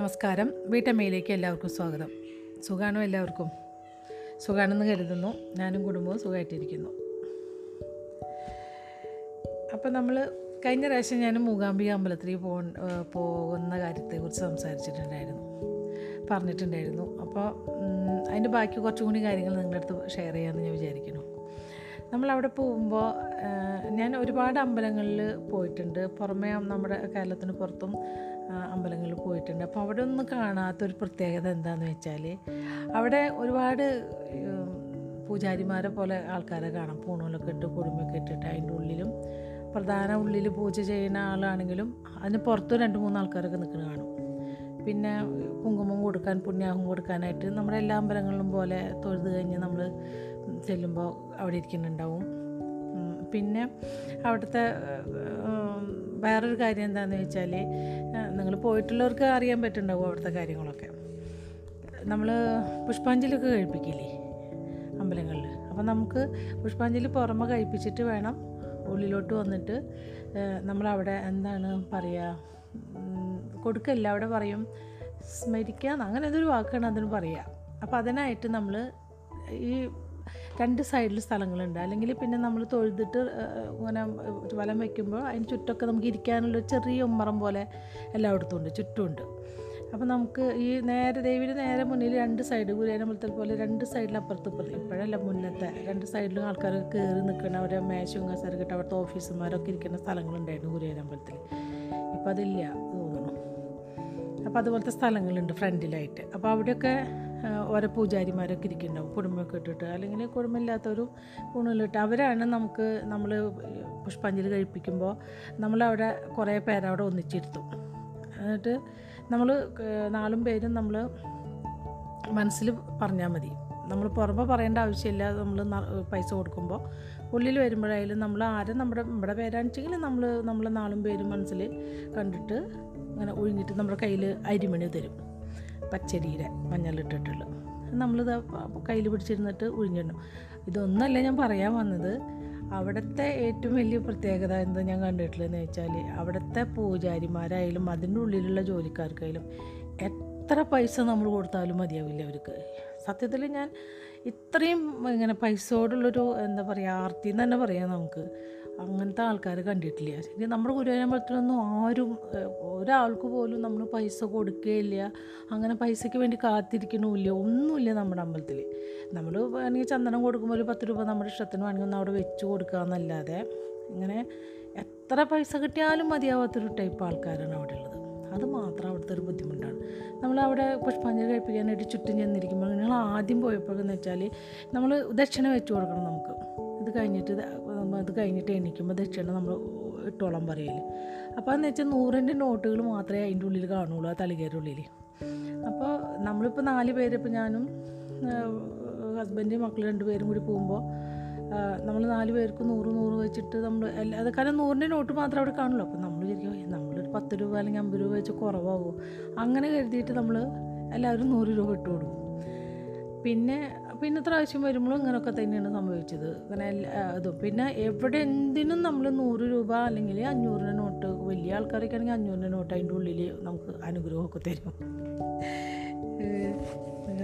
നമസ്കാരം. വീട്ടമ്മയിലേക്ക് എല്ലാവർക്കും സ്വാഗതം. സുഖാണോ എല്ലാവർക്കും? സുഖാണെന്ന് കരുതുന്നു. ഞാനും കുടുംബവും സുഖമായിട്ടിരിക്കുന്നു അപ്പം നമ്മൾ കഴിഞ്ഞ പ്രാവശ്യം ഞാൻ മൂകാംബിക അമ്പലത്തിൽ പോ പോകുന്ന കാര്യത്തെക്കുറിച്ച് സംസാരിച്ചിട്ടുണ്ടായിരുന്നു. പറഞ്ഞിട്ടുണ്ടായിരുന്നു. അപ്പോൾ അതിന്റെ ബാക്കി കുറച്ചും കൂടി കാര്യങ്ങൾ നിങ്ങളുടെ അടുത്ത് ഷെയർ ചെയ്യാമെന്ന് ഞാൻ വിചാരിക്കുന്നു. നമ്മളവിടെ പോകുമ്പോൾ ഞാൻ ഒരുപാട് അമ്പലങ്ങളിൽ പോയിട്ടുണ്ട്. പുറമേ നമ്മുടെ കേരളത്തിന് പുറത്തും അമ്പലങ്ങളിൽ പോയിട്ടുണ്ട്. അപ്പോൾ അവിടെ ഒന്നും കാണാത്തൊരു പ്രത്യേകത എന്താണെന്ന് വെച്ചാൽ അവിടെ ഒരുപാട് പൂജാരിമാരെ പോലെ ആൾക്കാരെ കാണാം. പൂണൂലൊക്കെ ഇട്ട് കുടുംബമൊക്കെ ഇട്ടിട്ട് അതിന്റെ ഉള്ളിലും പ്രധാന ഉള്ളിൽ പൂജ ചെയ്യുന്ന ആളാണെങ്കിലും അതിന് പുറത്ത് രണ്ട് മൂന്ന് ആൾക്കാരൊക്കെ നിൽക്കുന്നത് കാണും. പിന്നെ കുങ്കുമം കൊടുക്കാൻ പുണ്യാഹം കൊടുക്കാനായിട്ട് നമ്മുടെ എല്ലാ അമ്പലങ്ങളിലും പോലെ തൊഴുത് കഴിഞ്ഞ് നമ്മൾ ചെല്ലുമ്പോൾ അവിടെ ഇരിക്കുന്നുണ്ടാവും. പിന്നെ അവിടുത്തെ വേറൊരു കാര്യം എന്താണെന്ന് വെച്ചാൽ നിങ്ങൾ പോയിട്ടുള്ളവർക്ക് അറിയാൻ പറ്റുന്നുണ്ടാവും അവിടുത്തെ കാര്യങ്ങളൊക്കെ. നമ്മൾ പുഷ്പാഞ്ജലിയൊക്കെ കഴിപ്പിക്കില്ലേ അമ്പലങ്ങളിൽ അപ്പോൾ നമുക്ക് പുഷ്പാഞ്ജലി പുറമെ കഴിപ്പിച്ചിട്ട് വേണം ഉള്ളിലോട്ട് വന്നിട്ട് നമ്മളവിടെ എന്താണ് പറയുക കൊടുക്കല്ല അവിടെ പറയും സ്മരിക്കുക അങ്ങനെ എന്തൊരു വാക്കാണ് അതിന് പറയുക അപ്പോൾ അതിനായിട്ട് നമ്മൾ ഈ രണ്ട് സൈഡിൽ സ്ഥലങ്ങളുണ്ട്. അല്ലെങ്കിൽ പിന്നെ നമ്മൾ തൊഴുതിട്ട് ഇങ്ങനെ വലം വയ്ക്കുമ്പോൾ അതിന് ചുറ്റൊക്കെ നമുക്ക് ഇരിക്കാനുള്ള ചെറിയ ഉമ്മറം പോലെ എല്ലായിടത്തും ഉണ്ട് ചുറ്റുമുണ്ട്. അപ്പോൾ നമുക്ക് ഈ നേരെ ദേവിയുടെ നേരെ മുന്നിൽ രണ്ട് സൈഡ് ഗുരുവായൂരമ്പലത്തിൽ പോലെ രണ്ട് സൈഡിൽ അപ്പുറത്ത് ഇപ്പുറത്ത് ഇപ്പോഴല്ല മുന്നത്തെ രണ്ട് സൈഡിലും ആൾക്കാർ കയറി നിൽക്കുന്ന അവരെ മേശവും കസേര കിട്ടും അവിടുത്തെ ഓഫീസർമാരൊക്കെ ഇരിക്കുന്ന സ്ഥലങ്ങളുണ്ടായിരുന്നു ഗുരുവായൂരമ്പലത്തിൽ ഇപ്പോൾ അതില്ല തോന്നുന്നു. അപ്പോൾ അതുപോലത്തെ സ്ഥലങ്ങളുണ്ട് ഫ്രണ്ടിലായിട്ട്. അപ്പോൾ അവിടെയൊക്കെ ഓരോ പൂജാരിമാരൊക്കെ ഇരിക്കുന്നുണ്ടാവും. കുടുംബമൊക്കെ ഇട്ടിട്ട്. അല്ലെങ്കിൽ കുടുംബമില്ലാത്തവരും ഊണിലിട്ട് അവരാണ് നമുക്ക് നമ്മൾ പുഷ്പാഞ്ജലി കഴിപ്പിക്കുമ്പോൾ നമ്മളവിടെ കുറേ പേരവിടെ ഒന്നിച്ചിരുത്തും. എന്നിട്ട് നമ്മൾ നാലും പേരും നമ്മൾ മനസ്സിൽ പറഞ്ഞാൽ മതി. നമ്മൾ പുറമെ പറയേണ്ട ആവശ്യമില്ല. നമ്മൾ പൈസ കൊടുക്കുമ്പോൾ ഉള്ളിൽ വരുമ്പോഴായാലും നമ്മൾ ആരും നമ്മുടെ നമ്മുടെ പേരാണെച്ചെങ്കിൽ നമ്മൾ നമ്മൾ നാലും പേരും മനസ്സിൽ കണ്ടിട്ട് അങ്ങനെ ഒഴിഞ്ഞിട്ട് നമ്മുടെ കയ്യിൽ അരിമണി തരും. പച്ചരിയുടെ മഞ്ഞളിട്ടിട്ടുള്ള. നമ്മളിത് കയ്യിൽ പിടിച്ചിരുന്നിട്ട് ഉഴിഞ്ഞിടണം ഇതൊന്നല്ല ഞാൻ പറയാൻ വന്നത്? അവിടുത്തെ ഏറ്റവും വലിയ പ്രത്യേകത എന്താ ഞാൻ കണ്ടിട്ടുള്ളതെന്ന് വെച്ചാൽ അവിടുത്തെ പൂജാരിമാരായാലും അതിന്റെ ഉള്ളിലുള്ള ജോലിക്കാർക്കായാലും എത്ര പൈസ നമ്മൾ കൊടുത്താലും മതിയാവില്ല അവർക്ക്. സത്യത്തിൽ ഞാൻ ഇത്രയും ഇങ്ങനെ പൈസയോടുള്ളൊരു എന്താ പറയുക ആർത്തി എന്ന് തന്നെ പറയാം നമുക്ക്. അങ്ങനത്തെ ആൾക്കാർ കണ്ടിട്ടില്ല. ശരി നമ്മുടെ ഗുരുവായൂരമ്പലത്തിലൊന്നും ആരും ഒരാൾക്ക് പോലും നമ്മൾ പൈസ കൊടുക്കുകയില്ല അങ്ങനെ പൈസയ്ക്ക് വേണ്ടി കാത്തിരിക്കണമില്ല ഒന്നുമില്ല നമ്മുടെ അമ്പലത്തിൽ നമ്മൾ വേണമെങ്കിൽ ചന്ദനം കൊടുക്കുമ്പോൾ ഒരു പത്ത് രൂപ നമ്മുടെ ഇഷ്ടത്തിന് വേണമെങ്കിൽ ഒന്ന് അവിടെ വെച്ച് കൊടുക്കുക എന്നല്ലാതെ ഇങ്ങനെ എത്ര പൈസ കിട്ടിയാലും മതിയാവാത്തൊരു ടൈപ്പ് ആൾക്കാരാണ് അവിടെ ഉള്ളത് അത് മാത്രം അവിടുത്തെ ഒരു ബുദ്ധിമുട്ടാണ്. നമ്മൾ അവിടെ പുഷ്പാഞ്ജലി കഴിപ്പിക്കാനായിട്ട് ചുറ്റും ചെന്നിരിക്കുമ്പോൾ നിങ്ങൾ ആദ്യം പോയപ്പോഴെന്ന് വെച്ചാൽ നമ്മൾ ദക്ഷിണ വെച്ച് കൊടുക്കണം നമുക്ക്. ഇത് കഴിഞ്ഞിട്ട് ഇത് അത് കഴിഞ്ഞിട്ട് എണീക്കുമ്പോൾ ദക്ഷിണ നമ്മൾ ഇട്ടോളം പറയൽ. അപ്പോൾ എന്ന് വെച്ചാൽ നൂറിന്റെ നോട്ടുകൾ മാത്രമേ അതിന്റെ ഉള്ളിൽ കാണുള്ളൂ ആ തളികയുടെ ഉള്ളിൽ അപ്പോൾ നമ്മളിപ്പോൾ നാല് പേര് ഇപ്പോൾ ഞാനും ഹസ്ബൻഡ് മക്കൾ രണ്ടുപേരും കൂടി പോകുമ്പോൾ നമ്മൾ നാല് പേർക്ക് നൂറ് നൂറ് വെച്ചിട്ട് നമ്മൾ എല്ലാ അത് കാരണം നൂറിന്റെ നോട്ട് മാത്രമേ അവിടെ കാണുള്ളൂ. അപ്പോൾ നമ്മൾ വിചാരിക്കും "ഏയ്, നമ്മളൊരു പത്ത് രൂപ അല്ലെങ്കിൽ അമ്പത് രൂപ വെച്ച് കുറവാകുമോ അങ്ങനെ കരുതിയിട്ട് നമ്മൾ എല്ലാവരും നൂറ് രൂപ ഇട്ട് കൊടുക്കും. പിന്നെ പിന്നെ പ്രാവശ്യം വരുമ്പോഴും ഇങ്ങനെയൊക്കെ തന്നെയാണ് സംഭവിച്ചത്. അങ്ങനെ ഇതും. പിന്നെ എവിടെ എന്തിനും നമ്മൾ നൂറ് രൂപ അല്ലെങ്കിൽ അഞ്ഞൂറിന്റെ നോട്ട് വലിയ ആൾക്കാരൊക്കെ ആണെങ്കിൽ അഞ്ഞൂറിന്റെ നോട്ട് അതിന്റെ ഉള്ളിൽ നമുക്ക് അനുഗ്രഹമൊക്കെ തരും.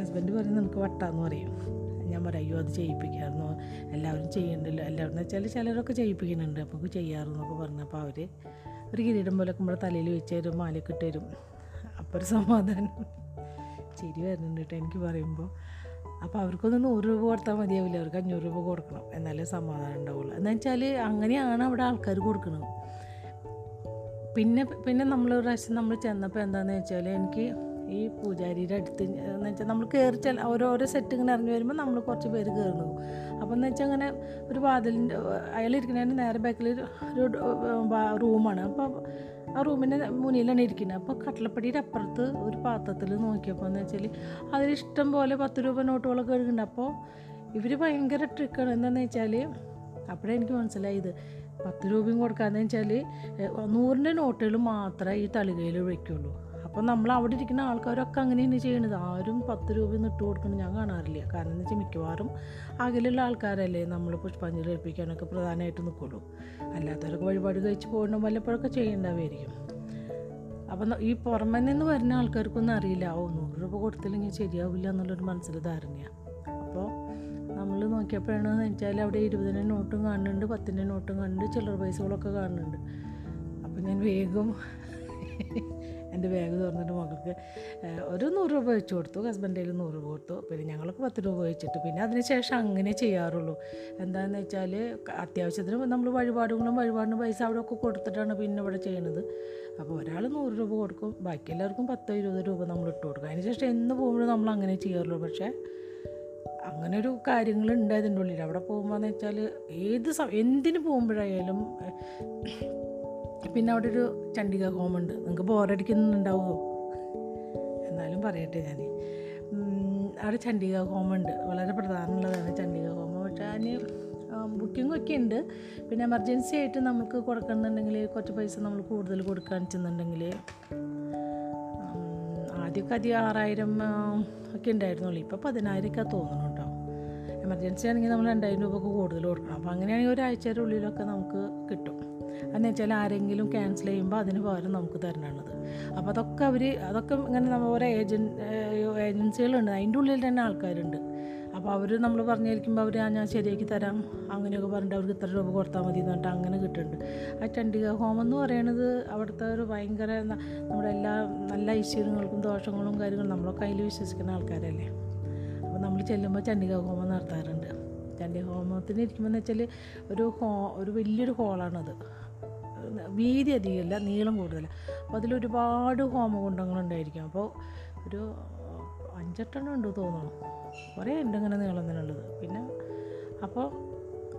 ഹസ്ബൻഡ് പറയും നമുക്ക് വട്ടാന്ന് പറയും. ഞാൻ പറയും അയ്യോ അത് ചെയ്യിപ്പിക്കാമായിരുന്നു എല്ലാവരും ചെയ്യണ്ടല്ലോ. എല്ലാവരും എന്ന് വെച്ചാൽ ചിലരൊക്കെ ചെയ്യിപ്പിക്കുന്നുണ്ട്. അപ്പോൾ ചെയ്യാറെന്നൊക്കെ പറഞ്ഞു. അപ്പോൾ അവർ ഒരു കിരീടം പോലെ നമ്മുടെ തലയിൽ വെച്ച് തരും മാലയൊക്കെ ഇട്ട് തരും. അപ്പോൾ ഒരു സമാധാനം. ചിരി വരുന്നുണ്ട് കേട്ടോ എനിക്ക് പറയുമ്പോൾ അപ്പോൾ അവർക്കൊന്നും നൂറ് രൂപ കൊടുത്താൽ മതിയാവില്ല അവർക്ക് അഞ്ഞൂറ് രൂപ കൊടുക്കണം എന്നാലേ സമാധാനം ഉണ്ടാവുള്ളൂ എന്ന് വെച്ചാൽ അങ്ങനെയാണ് അവിടെ ആൾക്കാർ കൊടുക്കുന്നത് പിന്നെ പിന്നെ നമ്മൾ ഒരു പ്രാവശ്യം നമ്മൾ ചെന്നപ്പോൾ എന്താണെന്ന് വെച്ചാൽ എനിക്ക് ഈ പൂജാരിയുടെ അടുത്ത് എന്ന് വെച്ചാൽ നമ്മൾ കയറി ചെല്ല ഓരോരോ സെറ്റ് ഇങ്ങനെ ഇറങ്ങി വരുമ്പോൾ നമ്മൾ കുറച്ച് പേര് കയറുന്നു അപ്പോൾ എന്ന് വെച്ചാൽ അങ്ങനെ ഒരു വാതിലിന്റെ അയാൾ ഇരിക്കുന്നതിന് നേരെ ബാക്കിൽ ഒരു റൂമാണ് അപ്പോൾ ആ റൂമിന്റെ മുന്നിലാണ് ഇരിക്കുന്നത്. അപ്പോൾ കട്ടിലപ്പടിയുടെ അപ്പുറത്ത് ഒരു പാത്രത്തിൽ നോക്കിയപ്പോൾ എന്ന് വെച്ചാൽ അതിലിഷ്ടം പോലെ പത്ത് രൂപ നോട്ടുകളൊക്കെ എടുക്കുന്നുണ്ട് അപ്പോൾ ഇവർ ഭയങ്കര ട്രിക്കാണ് എന്താണെന്ന് വെച്ചാൽ അപ്പോഴേ എനിക്ക് മനസ്സിലായത്. പത്ത് രൂപയും കൊടുക്കാമെന്ന് വെച്ചാൽ നൂറിന്റെ നോട്ടുകൾ മാത്രമേ ഈ തളികയിൽ വയ്ക്കുള്ളൂ. അപ്പോൾ നമ്മൾ അവിടെ ഇരിക്കുന്ന ആൾക്കാരൊക്കെ അങ്ങനെയാണ് ചെയ്യണത്. ആരും പത്ത് രൂപയൊന്നും ഇട്ട് കൊടുക്കണം ഞാൻ കാണാറില്ല. കാരണം എന്ന് വെച്ചാൽ മിക്കവാറും അകലുള്ള ആൾക്കാരല്ലേ നമ്മൾ പുഷ്പാഞ്ജലി അർപ്പിക്കാനൊക്കെ പ്രധാനമായിട്ട് നിൽക്കുള്ളൂ അല്ലാത്തവരൊക്കെ വഴിപാട് കഴിച്ച് പോകണം വല്ലപ്പോഴൊക്കെ ചെയ്യേണ്ടവരായിരിക്കും അപ്പം ഈ പുറമെ നിന്ന് വരുന്ന ആൾക്കാർക്കൊന്നും അറിയില്ല. ഓ നൂറ് രൂപ കൊടുത്തില്ലെങ്കിൽ ശരിയാവില്ല എന്നുള്ളൊരു മനസ്സിൽ ധാരണയാണ് അപ്പോൾ നമ്മൾ നോക്കിയപ്പോഴാണ് വെച്ചാൽ അവിടെ ഇരുപതിന്റെ നോട്ടും കാണുന്നുണ്ട് പത്തിന്റെ നോട്ടും കാണുന്നുണ്ട് ചില്ലറ പൈസകളൊക്കെ കാണുന്നുണ്ട്. അപ്പം ഞാൻ വേഗം എന്റെ ബാഗ് തുറന്നിട്ട് മകൾക്ക് ഒരു നൂറ് രൂപ വെച്ച് കൊടുത്തു. ഹസ്ബൻഡ് കയ്യിൽ നൂറ് രൂപ കൊടുത്തു. പിന്നെ ഞങ്ങൾക്ക് പത്ത് രൂപ വെച്ചിട്ട്. പിന്നെ അതിന് ശേഷം അങ്ങനെ ചെയ്യാറുള്ളൂ. എന്താണെന്ന് വെച്ചാൽ അത്യാവശ്യത്തിന് നമ്മൾ വഴിപാടുകളും വഴിപാടിന് പൈസ അവിടെ ഒക്കെ കൊടുത്തിട്ടാണ് പിന്നെ ഇവിടെ ചെയ്യണത്. അപ്പോൾ ഒരാൾ നൂറ് രൂപ കൊടുക്കും. ബാക്കി എല്ലാവർക്കും പത്തോ ഇരുപത് രൂപ നമ്മൾ ഇട്ട് കൊടുക്കും. അതിന് ശേഷം എന്ന് പോകുമ്പോഴും നമ്മൾ അങ്ങനെ ചെയ്യാറുള്ളൂ. പക്ഷേ അങ്ങനെ ഒരു കാര്യങ്ങളുണ്ട് അതിന്റെ ഉള്ളിൽ. അവിടെ പോകുമ്പോൾ എന്ന് വെച്ചാൽ ഏത് എന്തിന് പോകുമ്പോഴായാലും പിന്നെ അവിടെ ഒരു ചണ്ഡിക ഹോമുണ്ട്. നിങ്ങൾക്ക് ബോറടിക്കുന്നുണ്ടാവുമോ എന്നാലും പറയട്ടെ ഞാൻ അവിടെ ചണ്ഡിക ഹോമുണ്ട്. വളരെ പ്രധാനമുള്ളതാണ് ചണ്ഡിക ഹോമം. പക്ഷേ അതിന് ബുക്കിംഗ് ഒക്കെ ഉണ്ട്. പിന്നെ എമർജൻസി ആയിട്ട് നമുക്ക് കൊടുക്കണമെന്നുണ്ടെങ്കിൽ കുറച്ച് പൈസ നമ്മൾ കൂടുതൽ കൊടുക്കാൻ വെച്ചെന്നുണ്ടെങ്കിൽ ആദ്യമൊക്കെ അധികം ആറായിരം ഒക്കെ ഉണ്ടായിരുന്നുള്ളൂ. ഇപ്പോൾ പതിനായിരമൊക്കെ തോന്നുന്നു കേട്ടോ എമർജൻസി ആണെങ്കിൽ നമ്മൾ രണ്ടായിരം രൂപ ഒക്കെ കൂടുതൽ കൊടുക്കണം. അപ്പോൾ അങ്ങനെയാണെങ്കിൽ ഒരാഴ്ചയുടെ ഉള്ളിലൊക്കെ നമുക്ക് കിട്ടും. എന്ന് വെച്ചാൽ ആരെങ്കിലും ക്യാൻസൽ ചെയ്യുമ്പോൾ അതിന് പകരം നമുക്ക് തരണത് അപ്പോൾ അതൊക്കെ അവർ അതൊക്കെ ഇങ്ങനെ നമ്മൾ ഓരോ ഏജൻ ഏജൻസികളുണ്ട് അതിന്റെ ഉള്ളിൽ തന്നെ ആൾക്കാരുണ്ട്. അപ്പോൾ അവർ നമ്മൾ പറഞ്ഞിരിക്കുമ്പോൾ അവർ ഞാൻ ശരിയാക്കി തരാം. അങ്ങനെയൊക്കെ പറഞ്ഞിട്ട് അവർക്ക് ഇത്ര രൂപ കൊടുത്താൽ മതി എന്ന് പറഞ്ഞിട്ട് അങ്ങനെ കിട്ടുന്നുണ്ട്. ആ ചണ്ഡിക ഹോമം എന്ന് പറയുന്നത് അവിടുത്തെ ഒരു ഭയങ്കര നമ്മുടെ എല്ലാ നല്ല ഐശ്വര്യങ്ങൾക്കും ദോഷങ്ങളും കാര്യങ്ങളും നമ്മളൊക്കെ അതിൽ വിശ്വസിക്കുന്ന ആൾക്കാരല്ലേ. അപ്പോൾ നമ്മൾ ചെല്ലുമ്പോൾ ചണ്ഡിക ഹോമം നടത്താറുണ്ട്. ചണ്ഡിക ഹോമത്തിന് ഇരിക്കുമ്പോൾ എന്ന് വെച്ചാൽ ഒരു ഹോ ഒരു വലിയൊരു ഹോളാണത് വീതി അധികമില്ല നീളം കൂടുതലാണ് അപ്പോൾ അതിലൊരുപാട് ഹോമകുണ്ടങ്ങളുണ്ടായിരിക്കും അപ്പോൾ ഒരു അഞ്ചെട്ടെണ്ണം ഉണ്ട് തോന്നുന്നു കുറേ ഉണ്ട് ഇങ്ങനെ നീളം തന്നെയുള്ളത് പിന്നെ അപ്പോൾ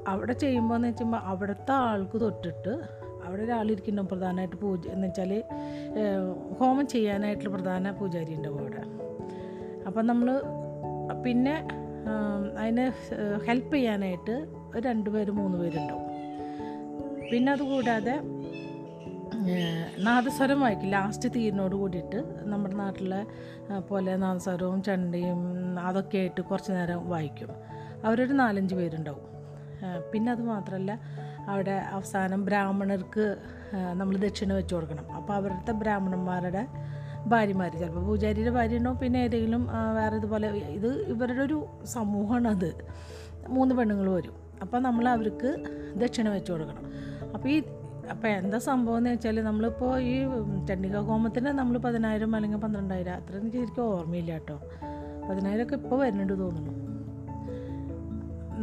അവിടെ ചെയ്യുമ്പോൾ എന്ന് വെച്ചുമ്പോൾ അവിടുത്തെ ആൾക്ക് തൊട്ടിട്ട് അവിടെ ഒരാളിരിക്കുന്ന പ്രധാനമായിട്ട് പൂജ എന്ന് വെച്ചാൽ ഹോമം ചെയ്യാനായിട്ടുള്ള പ്രധാന പൂജാരി ഉണ്ടാവും അവിടെ. അപ്പം നമ്മൾ പിന്നെ അതിനെ ഹെൽപ്പ് ചെയ്യാനായിട്ട് രണ്ട് പേര് മൂന്ന് പേരുണ്ടാവും പിന്നെ അതുകൂടാതെ നാദസ്വരം വായിക്കും ലാസ്റ്റ് തീരിനോട് കൂടിയിട്ട് നമ്മുടെ നാട്ടിലെ പോലെ നാദസ്വരവും ചണ്ടയും അതൊക്കെ ആയിട്ട് കുറച്ച് നേരം വായിക്കും. അവരൊരു നാലഞ്ച് പേരുണ്ടാവും. പിന്നെ അത് മാത്രമല്ല അവിടെ അവസാനം ബ്രാഹ്മണർക്ക് നമ്മൾ ദക്ഷിണ വെച്ച് കൊടുക്കണം. അപ്പോൾ അവരുടെ ബ്രാഹ്മണന്മാരുടെ ഭാര്യമാർ ചിലപ്പോൾ പൂജാരിയുടെ ഭാര്യ ഉണ്ടാവും പിന്നെ ഏതെങ്കിലും വേറെ ഇതുപോലെ ഇത് ഇവരുടെ ഒരു സമൂഹമാണ് അത്. മൂന്ന് പെണ്ണുങ്ങൾ വരും. അപ്പോൾ നമ്മൾ അവർക്ക് ദക്ഷിണ വെച്ച് കൊടുക്കണം. അപ്പോൾ ഈ അപ്പോൾ എന്താ സംഭവം എന്ന് വെച്ചാൽ നമ്മളിപ്പോൾ ഈ ചണ്ഡിക ഹോമത്തിന് നമ്മൾ പതിനായിരം അല്ലെങ്കിൽ പന്ത്രണ്ടായിരം അത്രയും എനിക്ക് ശരിക്കും ഓർമ്മയില്ല കേട്ടോ. പതിനായിരമൊക്കെ ഇപ്പോൾ വരുന്നുണ്ട് തോന്നുന്നു.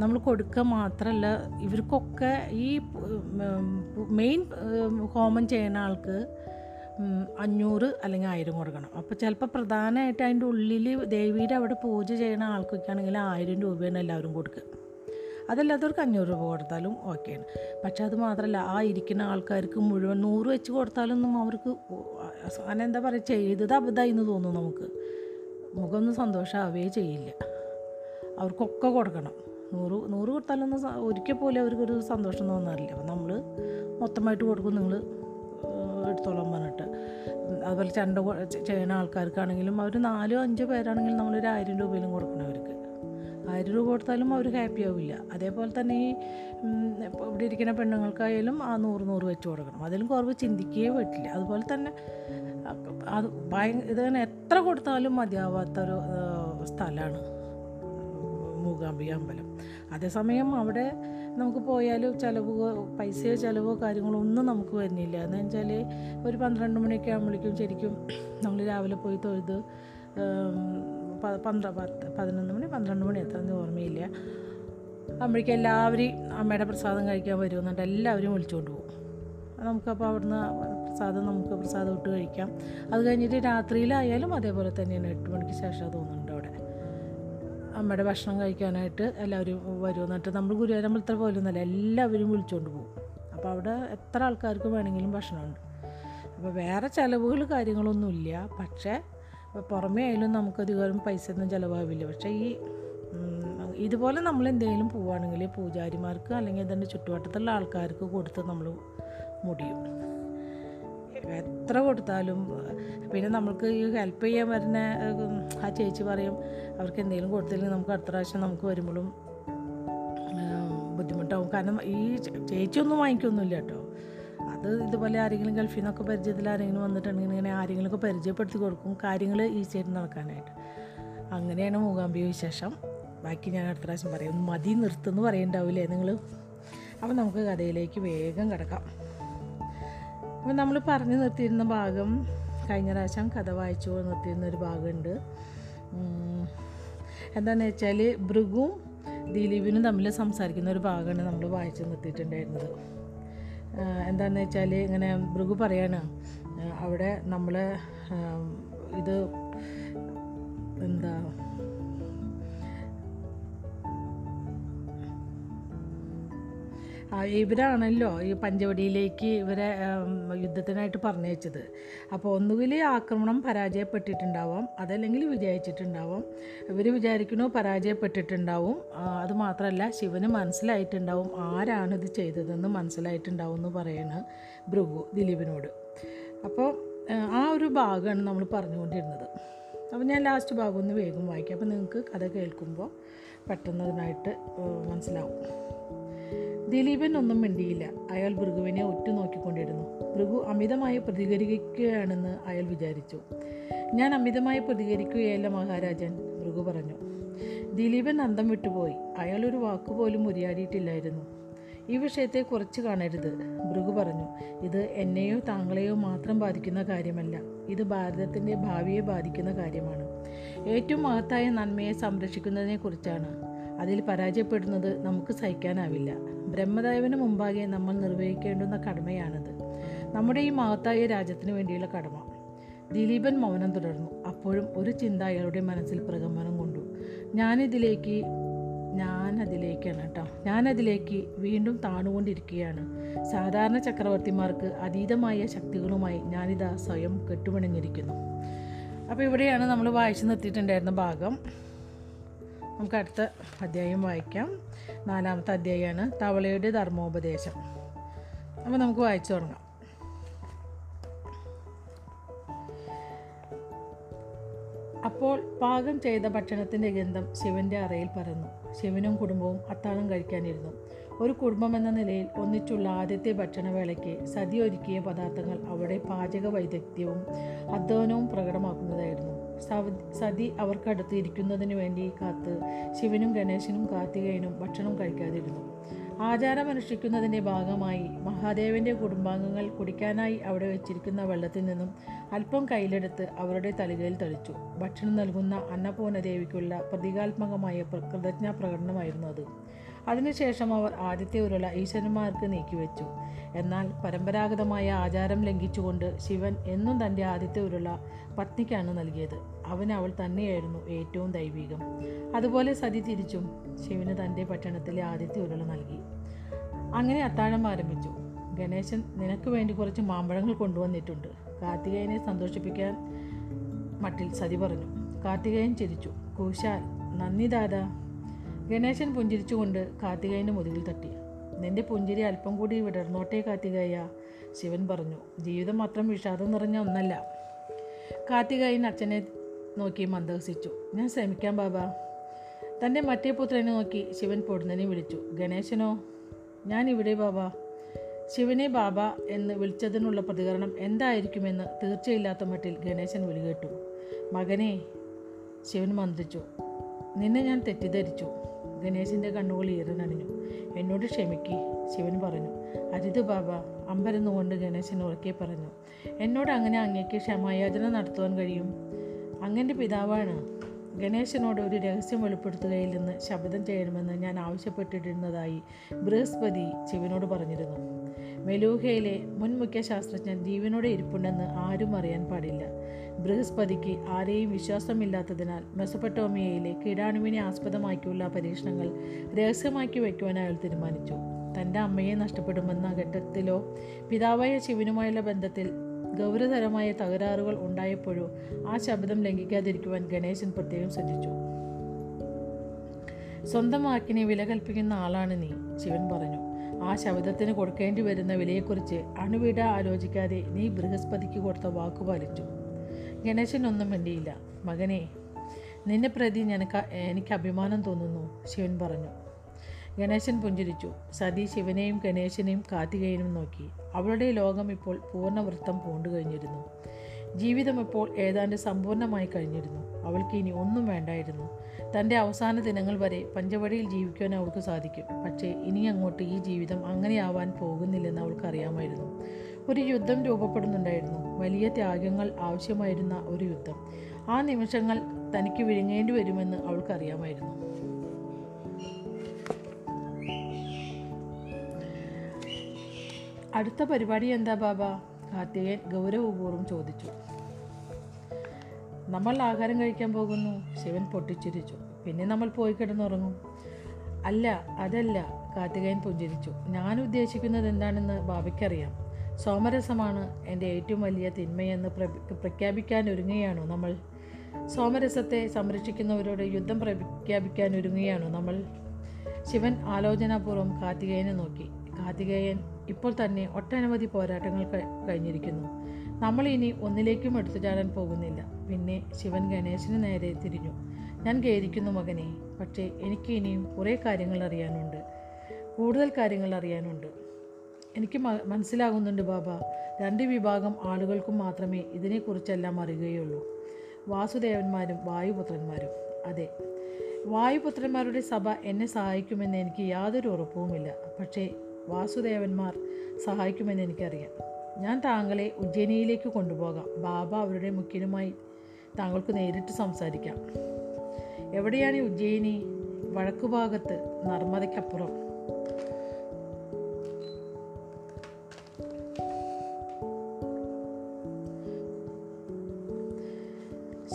നമ്മൾ കൊടുക്കുക മാത്രമല്ല ഇവർക്കൊക്കെ ഈ മെയിൻ ഹോമം ചെയ്യുന്ന ആൾക്ക് അഞ്ഞൂറ് അല്ലെങ്കിൽ ആയിരം കൊടുക്കണം. അപ്പോൾ ചിലപ്പോൾ പ്രധാനമായിട്ട് അതിന്റെ ഉള്ളിൽ ദേവിയുടെ അവിടെ പൂജ ചെയ്യുന്ന ആൾക്കൊക്കെ ആണെങ്കിൽ ആയിരം രൂപയാണ് എല്ലാവരും കൊടുക്കുക അതല്ലാത്തവർക്ക് അഞ്ഞൂറ് രൂപ കൊടുത്താലും ഓക്കെയാണ്. പക്ഷേ അത് മാത്രമല്ല ആ ഇരിക്കുന്ന ആൾക്കാർക്ക് മുഴുവൻ നൂറ് വെച്ച് കൊടുത്താലൊന്നും അവർക്ക് അങ്ങനെ എന്താ പറയുക ചെയ്തത് അബദ്ധമായി എന്ന് തോന്നും നമുക്ക്. മുഖമൊന്നും സന്തോഷമാവുകയേ ചെയ്യില്ല. അവർക്കൊക്കെ കൊടുക്കണം. നൂറ് നൂറ് കൊടുത്താലൊന്നും ഒരിക്കൽ പോലും അവർക്കൊരു സന്തോഷം തോന്നാറില്ല. അപ്പം നമ്മൾ മൊത്തമായിട്ട് കൊടുക്കും നിങ്ങൾ എടുത്തോളം പറഞ്ഞിട്ട്. അതുപോലെ ചണ്ട ചെയ്യുന്ന ആൾക്കാർക്കാണെങ്കിലും അവർ നാലോ അഞ്ചോ പേരാണെങ്കിലും നമ്മളൊരു ആയിരം രൂപയിലും കൊടുക്കണം അവർക്ക്. ആയിരം രൂപ കൊടുത്താലും അവർ ഹാപ്പി ആവില്ല. അതേപോലെ തന്നെ ഈ ഇവിടെ ഇരിക്കുന്ന പെണ്ണുങ്ങൾക്കായാലും ആ നൂറ് നൂറ് വെച്ച് കൊടുക്കണം. അതിലും കുറവ് ചിന്തിക്കുകയേ പറ്റില്ല. അതുപോലെ തന്നെ അത് ഭയങ്കര ഇത് തന്നെ എത്ര കൊടുത്താലും മതിയാവാത്തൊരു സ്ഥലമാണ് മൂകാംബിക അമ്പലം. അതേസമയം അവിടെ നമുക്ക് പോയാലും ചിലവ് പൈസയോ ചിലവോ കാര്യങ്ങളോ ഒന്നും നമുക്ക് വരുന്നില്ല. എന്ന് വെച്ചാൽ ഒരു പന്ത്രണ്ട് മണിയൊക്കെ ആകുമ്പോഴേക്കും ശരിക്കും നമ്മൾ രാവിലെ പോയി തൊഴുത് പന്ത്ര പത്ത് പതിനൊന്ന് മണി പന്ത്രണ്ട് മണി എത്രയെന്ന് ഓർമ്മയില്ല. അപ്പോഴേക്കും എല്ലാവരും അമ്മയുടെ പ്രസാദം കഴിക്കാൻ വരുമെന്നുണ്ട്. എല്ലാവരും വിളിച്ചുകൊണ്ട് പോകും. നമുക്കപ്പോൾ അവിടുന്ന് പ്രസാദം നമുക്ക് പ്രസാദം ഇട്ട് കഴിക്കാം. അത് കഴിഞ്ഞിട്ട് രാത്രിയിലായാലും അതേപോലെ തന്നെയാണ് എട്ട് മണിക്ക് ശേഷം തോന്നുന്നുണ്ട് അവിടെ. അമ്മയുടെ ഭക്ഷണം കഴിക്കാനായിട്ട് എല്ലാവരും വരും നമ്മൾ ഗുരുവായൂരമ്പലത്തിൽ പോലൊന്നുമല്ല എല്ലാവരും വിളിച്ചുകൊണ്ട് പോകും. അപ്പോൾ അവിടെ എത്ര ആൾക്കാർക്ക് വേണമെങ്കിലും ഭക്ഷണമുണ്ട്. അപ്പോൾ വേറെ ചിലവുകൾ കാര്യങ്ങളൊന്നുമില്ല. പക്ഷേ പുറമേ ആയാലും നമുക്കധികം ഒന്നും ചിലവാവില്ല. പക്ഷേ ഈ ഇതുപോലെ നമ്മൾ എന്തെങ്കിലും പോവുകയാണെങ്കിൽ പൂജാരിമാർക്ക് അല്ലെങ്കിൽ അതിന്റെ ചുറ്റുവട്ടത്തുള്ള ആൾക്കാർക്ക് കൊടുത്ത് നമ്മൾ മുടിയും. എത്ര കൊടുത്താലും പിന്നെ നമുക്ക് ഈ ഹെൽപ്പ് ചെയ്യാൻ വരുന്ന ആ ചേച്ചി പറയും അവർക്ക് എന്തെങ്കിലും കൊടുത്തില്ലെങ്കിൽ നമുക്ക് അടുത്ത പ്രാവശ്യം നമുക്ക് വരുമ്പോഴും ബുദ്ധിമുട്ടാവും. കാരണം ഈ ചേച്ചി ചേച്ചിയൊന്നും വാങ്ങിക്കൊന്നുമില്ല കേട്ടോ. അത് ഇതുപോലെ ആരെങ്കിലും ഗൾഫിൽ നിന്നൊക്കെ പരിചയത്തിൽ ആരെങ്കിലും വന്നിട്ടുണ്ടെങ്കിൽ ഇങ്ങനെ ആരെങ്കിലുമൊക്കെ പരിചയപ്പെടുത്തി കൊടുക്കും. കാര്യങ്ങൾ ഈസിയായിട്ട് നടക്കാനായിട്ട്. അങ്ങനെയാണ് മൂകാംബിക വിശേഷം. ബാക്കി ഞാൻ അടുത്ത പ്രാവശ്യം പറയും. മതി നിർത്തുന്നു പറയണ്ടാവില്ലേ നിങ്ങൾ? അപ്പോൾ നമുക്ക് കഥയിലേക്ക് വേഗം കിടക്കാം. അപ്പം നമ്മൾ പറഞ്ഞു നിർത്തിയിരുന്ന ഭാഗം കഴിഞ്ഞ പ്രാവശ്യം കഥ വായിച്ചു നിർത്തിയിരുന്ന ഒരു ഭാഗമുണ്ട്. എന്താണെന്ന് വെച്ചാൽ ഭൃഗും ദിലീപിനും തമ്മിൽ സംസാരിക്കുന്ന ഒരു ഭാഗമാണ് നമ്മൾ വായിച്ചു നിർത്തിയിട്ടുണ്ടായിരുന്നത്. എന്താണെന്ന് വെച്ചാൽ ഇങ്ങനെ ഭൃഗു പറയാണ് അവിടെ നമ്മൾ ഇത് എന്താ ഇവരാണല്ലോ ഈ പഞ്ചവടിയിലേക്ക് ഇവരെ യുദ്ധത്തിനായിട്ട് പറഞ്ഞയച്ചത് അപ്പോൾ ഒന്നുകിൽ ആക്രമണം പരാജയപ്പെട്ടിട്ടുണ്ടാവാം അതല്ലെങ്കിൽ വിജയിച്ചിട്ടുണ്ടാവാം. ഇവർ വിചാരിക്കണോ പരാജയപ്പെട്ടിട്ടുണ്ടാവും. അതുമാത്രമല്ല അത് മാത്രമല്ല ശിവന് മനസ്സിലായിട്ടുണ്ടാവും ആരാണ് ഇത് ചെയ്തതെന്ന് മനസ്സിലായിട്ടുണ്ടാവും എന്ന് പറയണ ഭൃഗു ദിലീപിനോട്. അപ്പോൾ ആ, ഒരു ഭാഗമാണ് നമ്മൾ പറഞ്ഞുകൊണ്ടിരുന്നത്. അപ്പോൾ ഞാൻ ലാസ്റ്റ് ഭാഗം ഒന്ന് വേഗം വായിക്കാം. അപ്പോൾ നിങ്ങൾക്ക് കഥ കേൾക്കുമ്പോൾ പെട്ടെന്ന് അതിനായിട്ട് മനസ്സിലാവും. ദിലീപൻ ഒന്നും മിണ്ടിയില്ല. അയാൾ ഭൃഗുവിനെ ഉറ്റുനോക്കിക്കൊണ്ടിരുന്നു. ഭൃഗു അമിതമായി പ്രതികരിക്കുകയാണെന്ന് അയാൾ വിചാരിച്ചു. ഞാൻ അമിതമായി പ്രതികരിക്കുകയല്ല മഹാരാജൻ ഭൃഗു പറഞ്ഞു. ദിലീപൻ അന്തം വിട്ടുപോയി. അയാൾ ഒരു വാക്കുപോലും ഉരിയാടിയിട്ടില്ലായിരുന്നു. ഈ വിഷയത്തെ കുറച്ച് കാണരുത് ഭൃഗു പറഞ്ഞു. ഇത് എന്നെയോ താങ്കളെയോ മാത്രം ബാധിക്കുന്ന കാര്യമല്ല. ഇത് ഭാരതത്തിന്റെ ഭാവിയെ ബാധിക്കുന്ന കാര്യമാണ്. ഏറ്റവും മഹത്തായ നന്മയെ സംരക്ഷിക്കുന്നതിനെക്കുറിച്ചാണ്. അതിൽ പരാജയപ്പെടുന്നത് നമുക്ക് സഹിക്കാനാവില്ല. ബ്രഹ്മദേവന് മുമ്പാകെ നമ്മൾ നിർവഹിക്കേണ്ടുന്ന കടമയാണത്. നമ്മുടെ ഈ മഹത്തായ രാജ്യത്തിന് വേണ്ടിയുള്ള കടമ. ദിലീപൻ മൗനം തുടർന്നു. അപ്പോഴും ഒരു ചിന്ത അയാളുടെ മനസ്സിൽ പ്രകമ്പനം കൊണ്ടു. ഞാനിതിലേക്ക് ഞാനതിലേക്കാണ് കേട്ടോ. ഞാനതിലേക്ക് വീണ്ടും താണുകൊണ്ടിരിക്കുകയാണ്. സാധാരണ ചക്രവർത്തിമാർക്ക് അതീതമായ ശക്തികളുമായി ഞാനിതാ സ്വയം കെട്ടുപിണഞ്ഞിരിക്കുന്നു. അപ്പോൾ ഇവിടെയാണ് നമ്മൾ വായിച്ചു നിർത്തിയിട്ടുണ്ടായിരുന്ന ഭാഗം. നമുക്ക് അടുത്ത അധ്യായം വായിക്കാം. നാലാമത്തെ അധ്യായമാണ് തവളയുടെ ധർമ്മോപദേശം. അപ്പോൾ നമുക്ക് വായിച്ചു തുടങ്ങാം. അപ്പോൾ പാകം ചെയ്ത ഭക്ഷണത്തിന്റെ ഗന്ധം ശിവന്റെ അറയിൽ പരന്നു. ശിവനും കുടുംബവും അത്താഴം കഴിക്കാനിരുന്നു. ഒരു കുടുംബം എന്ന നിലയിൽ ഒന്നിച്ചുള്ള ആദ്യത്തെ ഭക്ഷണവേളയ്ക്ക് സതി ഒരുക്കിയ പദാർത്ഥങ്ങൾ അവിടെ പാചക വൈദഗ്ധ്യവും അധ്വാനവും പ്രകടമാക്കുന്നതായിരുന്നു. സതി അവർക്കടുത്ത് ഇരിക്കുന്നതിന് വേണ്ടി കാത്ത് ശിവനും ഗണേശനും കാർത്തികേയനും ഭക്ഷണം കഴിക്കാതിരുന്നു. ആചാരം അനുഷ്ഠിക്കുന്നതിന്റെ ഭാഗമായി മഹാദേവന്റെ കുടുംബാംഗങ്ങൾ കുടിക്കാനായി അവിടെ വെച്ചിരിക്കുന്ന വെള്ളത്തിൽ നിന്നും അല്പം കയ്യിലെടുത്ത് അവരുടെ തലികയിൽ തളിച്ചു. ഭക്ഷണം നൽകുന്ന അന്നപൂർണദേവിക്കുള്ള പ്രതീകാത്മകമായ പ്ര- കൃതജ്ഞാ പ്രകടനമായിരുന്നു അത്. അതിനുശേഷം അവർ ആദ്യത്തെ ഉരുള ഈശ്വരന്മാർക്ക് നീക്കിവെച്ചു എന്നാൽ പരമ്പരാഗതമായ ആചാരം ലംഘിച്ചുകൊണ്ട് ശിവൻ എന്നും തന്റെ ആദ്യത്തെ ഉരുള പത്നിക്കാണ് നൽകിയത്. അവന് അവൾ തന്നെയായിരുന്നു ഏറ്റവും ദൈവികം. അതുപോലെ സതി തിരിച്ചും ശിവന് തന്റെ പട്ടണത്തിലെ ആദ്യത്തെ ഉരുള നൽകി. അങ്ങനെ അത്താഴം ആരംഭിച്ചു. ഗണേശൻ നിനക്ക് വേണ്ടി കുറച്ച് മാമ്പഴങ്ങൾ കൊണ്ടുവന്നിട്ടുണ്ട്. കാർത്തികേയനെ സന്തോഷിപ്പിക്കാൻ മട്ടിൽ സതി പറഞ്ഞു. കാർത്തികേയൻ ചിരിച്ചു. കൂശാൽ നന്ദി ദാദാ. ഗണേശൻ പുഞ്ചിരിച്ചുകൊണ്ട് കാർത്തികേയന്റെ മുതുകിൽ തട്ടി. നിന്റെ പുഞ്ചിരി അല്പം കൂടി വിടർന്നോട്ടെ കാർത്തികേയ ശിവൻ പറഞ്ഞു. ജീവിതം മാത്രം വിഷാദം നിറഞ്ഞ ഒന്നല്ല. കാർത്തികേയൻ അച്ഛനെ നോക്കി മന്ദഹസിച്ചു. ഞാൻ ശ്രമിക്കാം ബാബ. തന്റെ മറ്റേ പുത്രനെ നോക്കി ശിവൻ പൊടുന്നനെ വിളിച്ചു. ഗണേശനോ ഞാൻ ഇവിടെ ബാബ. ശിവനെ ബാബ എന്ന് വിളിച്ചതിനുള്ള പ്രതികരണം എന്തായിരിക്കുമെന്ന് തീർച്ചയില്ലാത്ത മട്ടിൽ ഗണേശൻ വിളികേട്ടു മകനെ ശിവൻ മന്ദിച്ചു നിന്നെ ഞാൻ തെറ്റിദ്ധരിച്ചു. ഗണേശന്റെ കണ്ണുകൾ ഈറനണിഞ്ഞു എന്നോട് ക്ഷമിക്ക് ശിവൻ പറഞ്ഞു. അജിത് ബാബ അമ്പരന്നുകൊണ്ട് ഗണേശൻ ഉറക്കെ പറഞ്ഞു. എന്നോട് അങ്ങനെ അങ്ങേക്ക് ക്ഷമായാചന നടത്തുവാൻ കഴിയും? അങ്ങന്റെ പിതാവാണ്. ഗണേശനോട് ഒരു രഹസ്യം വെളിപ്പെടുത്തുകയില്ലെന്ന് ശബ്ദം ചെയ്യണമെന്ന് ഞാൻ ആവശ്യപ്പെട്ടിരുന്നതായി ബൃഹസ്പതി ശിവനോട് പറഞ്ഞിരുന്നു. മെലൂഹയിലെ മുൻ മുഖ്യ ശാസ്ത്രജ്ഞൻ ജീവനോടെ ഇരിപ്പുണ്ടെന്ന് ആരും അറിയാൻ പാടില്ല. ബൃഹസ്പതിക്ക് ആരെയും വിശ്വാസമില്ലാത്തതിനാൽ മെസപ്പട്ടോമിയയിലെ കീടാണുവിനെ ആസ്പദമാക്കിയുള്ള പരീക്ഷണങ്ങൾ രഹസ്യമാക്കി വയ്ക്കുവാൻ അയാൾ തീരുമാനിച്ചു. തന്റെ അമ്മയെ നഷ്ടപ്പെടുമെന്ന ഘട്ടത്തിലോ പിതാവായ ശിവനുമായുള്ള ബന്ധത്തിൽ ഗൗരവതരമായ തകരാറുകൾ ഉണ്ടായപ്പോഴോ ആ ശബ്ദം ലംഘിക്കാതിരിക്കുവാൻ ഗണേശൻ പ്രത്യേകം ശ്രദ്ധിച്ചു. സ്വന്തം വാക്കിനെ വില കൽപ്പിക്കുന്ന ആളാണ് നീ ശിവൻ പറഞ്ഞു. ആ ശബ്ദത്തിന് കൊടുക്കേണ്ടി വരുന്ന വിലയെക്കുറിച്ച് അണുവിട ആലോചിക്കാതെ നീ ബൃഹസ്പതിക്ക് കൊടുത്ത വാക്കു പാലിച്ചു. ഗണേശൻ ഒന്നും മിണ്ടിയില്ല. മകനെ നിന്നെ പ്രതി നിനക്ക് എനിക്ക് അഭിമാനം തോന്നുന്നു ശിവൻ പറഞ്ഞു. ഗണേശൻ പുഞ്ചിരിച്ചു. സതി ശിവനെയും ഗണേശനെയും കാർത്തികേയനും നോക്കി. അവളുടെ ലോകം ഇപ്പോൾ പൂർണവൃത്തം പൂണ്ടു കഴിഞ്ഞിരുന്നു. ജീവിതം ഇപ്പോൾ ഏതാണ്ട് സമ്പൂർണമായി കഴിഞ്ഞിരുന്നു. അവൾക്ക് ഇനി ഒന്നും വേണ്ടായിരുന്നു. തന്റെ അവസാന ദിനങ്ങൾ വരെ പഞ്ചവടിയിൽ ജീവിക്കുവാൻ അവൾക്ക് സാധിക്കും. പക്ഷേ ഇനി അങ്ങോട്ട് ഈ ജീവിതം അങ്ങനെയാവാൻ പോകുന്നില്ലെന്ന് അവൾക്കറിയാമായിരുന്നു ഒരു യുദ്ധം രൂപപ്പെടുന്നുണ്ടായിരുന്നു. വലിയ ത്യാഗങ്ങൾ ആവശ്യമായിരുന്ന ഒരു യുദ്ധം. ആ നിമിഷങ്ങൾ തനിക്ക് വിഴുങ്ങേണ്ടി വരുമെന്ന് അവൾക്കറിയാമായിരുന്നു അടുത്ത പരിപാടി എന്താ ബാബ? കാർത്തികേയൻ ഗൗരവപൂർവം ചോദിച്ചു. നമ്മൾ ആഹാരം കഴിക്കാൻ പോകുന്നു. ശിവൻ പൊട്ടിച്ചിരിച്ചു. പിന്നെ നമ്മൾ പോയി കിടന്നുറങ്ങും. അല്ല അതല്ല കാർത്തികേയൻ പുഞ്ചിരിച്ചു. ഞാൻ ഉദ്ദേശിക്കുന്നത് എന്താണെന്ന് ബാബയ്ക്കറിയാം. സോമരസമാണ് എന്റെ ഏറ്റവും വലിയ തിന്മയെന്ന് പ്രഖ്യാ- പ്രഖ്യാപിക്കാൻ ഒരുങ്ങുകയാണോ നമ്മൾ? സോമരസത്തെ സംരക്ഷിക്കുന്നവരോട് യുദ്ധം പ്രഖ്യാപിക്കാൻ ഒരുങ്ങുകയാണോ നമ്മൾ? ശിവൻ ആലോചനാപൂർവം കാർത്തികേയനെ നോക്കി. കാർത്തികേയൻ ഇപ്പോൾ തന്നെ ഒട്ടനവധി പോരാട്ടങ്ങൾ കഴിഞ്ഞിരിക്കുന്നു. നമ്മൾ ഇനി ഒന്നിലേക്കും എടുത്തു ചാടാൻ പോകുന്നില്ല. പിന്നെ ശിവൻ ഗണേശന് നേരെ തിരിഞ്ഞു. ഞാൻ ഖേദിക്കുന്നു മകനെ പക്ഷേ എനിക്ക് ഇനിയും കുറേ കാര്യങ്ങൾ അറിയാനുണ്ട്. കൂടുതൽ കാര്യങ്ങൾ അറിയാനുണ്ട്. എനിക്ക് മനസ്സിലാകുന്നുണ്ട് ബാബ രണ്ട് വിഭാഗം ആളുകൾക്കും മാത്രമേ ഇതിനെക്കുറിച്ചെല്ലാം അറിയുകയുള്ളൂ. വാസുദേവന്മാരും വായുപുത്രന്മാരും. അതെ വായുപുത്രന്മാരുടെ സഭ എന്നെ സഹായിക്കുമെന്ന് എനിക്ക് യാതൊരു ഉറപ്പുമില്ല. പക്ഷേ വാസുദേവന്മാർ സഹായിക്കുമെന്ന് എനിക്കറിയാം. ഞാൻ താങ്കളെ ഉജ്ജയിനിയിലേക്ക് കൊണ്ടുപോകാം. ബാബ അവരുടെ മുഖ്യനുമായി താങ്കൾക്ക് നേരിട്ട് സംസാരിക്കാം. എവിടെയാണ് ഈ ഉജ്ജയിനി? വടക്കുഭാഗത്ത് നർമ്മദയ്ക്കപ്പുറം.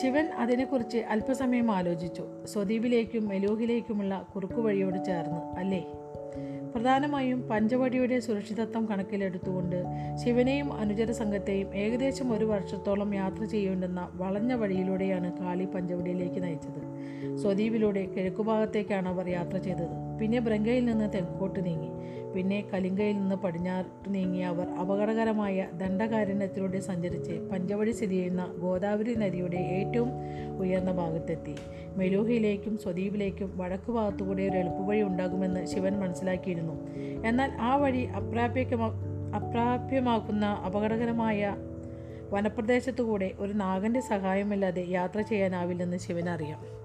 ശിവൻ അതിനെക്കുറിച്ച് അല്പസമയം ആലോചിച്ചു. സ്വദീപിലേക്കും മെലൂഹിലേക്കുമുള്ള കുറുക്കുവഴിയോട് ചേർന്ന് അല്ലേ? പ്രധാനമായും പഞ്ചവടിയുടെ സുരക്ഷിതത്വം കണക്കിലെടുത്തുകൊണ്ട് ശിവനെയും അനുചര സംഘത്തെയും ഏകദേശം ഒരു വർഷത്തോളം യാത്ര ചെയ്യേണ്ടുന്ന വളഞ്ഞ വഴിയിലൂടെയാണ് കാളി പഞ്ചവടിയിലേക്ക് നയിച്ചത്. സ്വദീപിലൂടെ കിഴക്കുഭാഗത്തേക്കാണ് അവർ യാത്ര ചെയ്തത്. പിന്നെ ബ്രങ്കയിൽ നിന്ന് തെക്കോട്ട് നീങ്ങി. പിന്നെ കലിംഗയിൽ നിന്ന് പടിഞ്ഞാറ് നീങ്ങിയ അവർ അപകടകരമായ ദണ്ഡകാരണ്യത്തിലൂടെ സഞ്ചരിച്ച് പഞ്ചവടി സ്ഥിതി ചെയ്യുന്ന ഗോദാവരി നദിയുടെ ഏറ്റവും ഉയർന്ന ഭാഗത്തെത്തി. മെലൂഹിയിലേക്കും സ്വദീപിലേക്കും വടക്ക് ഭാഗത്തുകൂടെ ഒരു എളുപ്പവഴി ഉണ്ടാകുമെന്ന് ശിവൻ മനസ്സിലാക്കിയിരുന്നു. എന്നാൽ ആ വഴി അപ്രാപ്യമാ അപ്രാപ്യമാക്കുന്ന അപകടകരമായ വനപ്രദേശത്തുകൂടെ ഒരു നാഗന്റെ സഹായമില്ലാതെ യാത്ര ചെയ്യാനാവില്ലെന്ന് ശിവനറിയാം.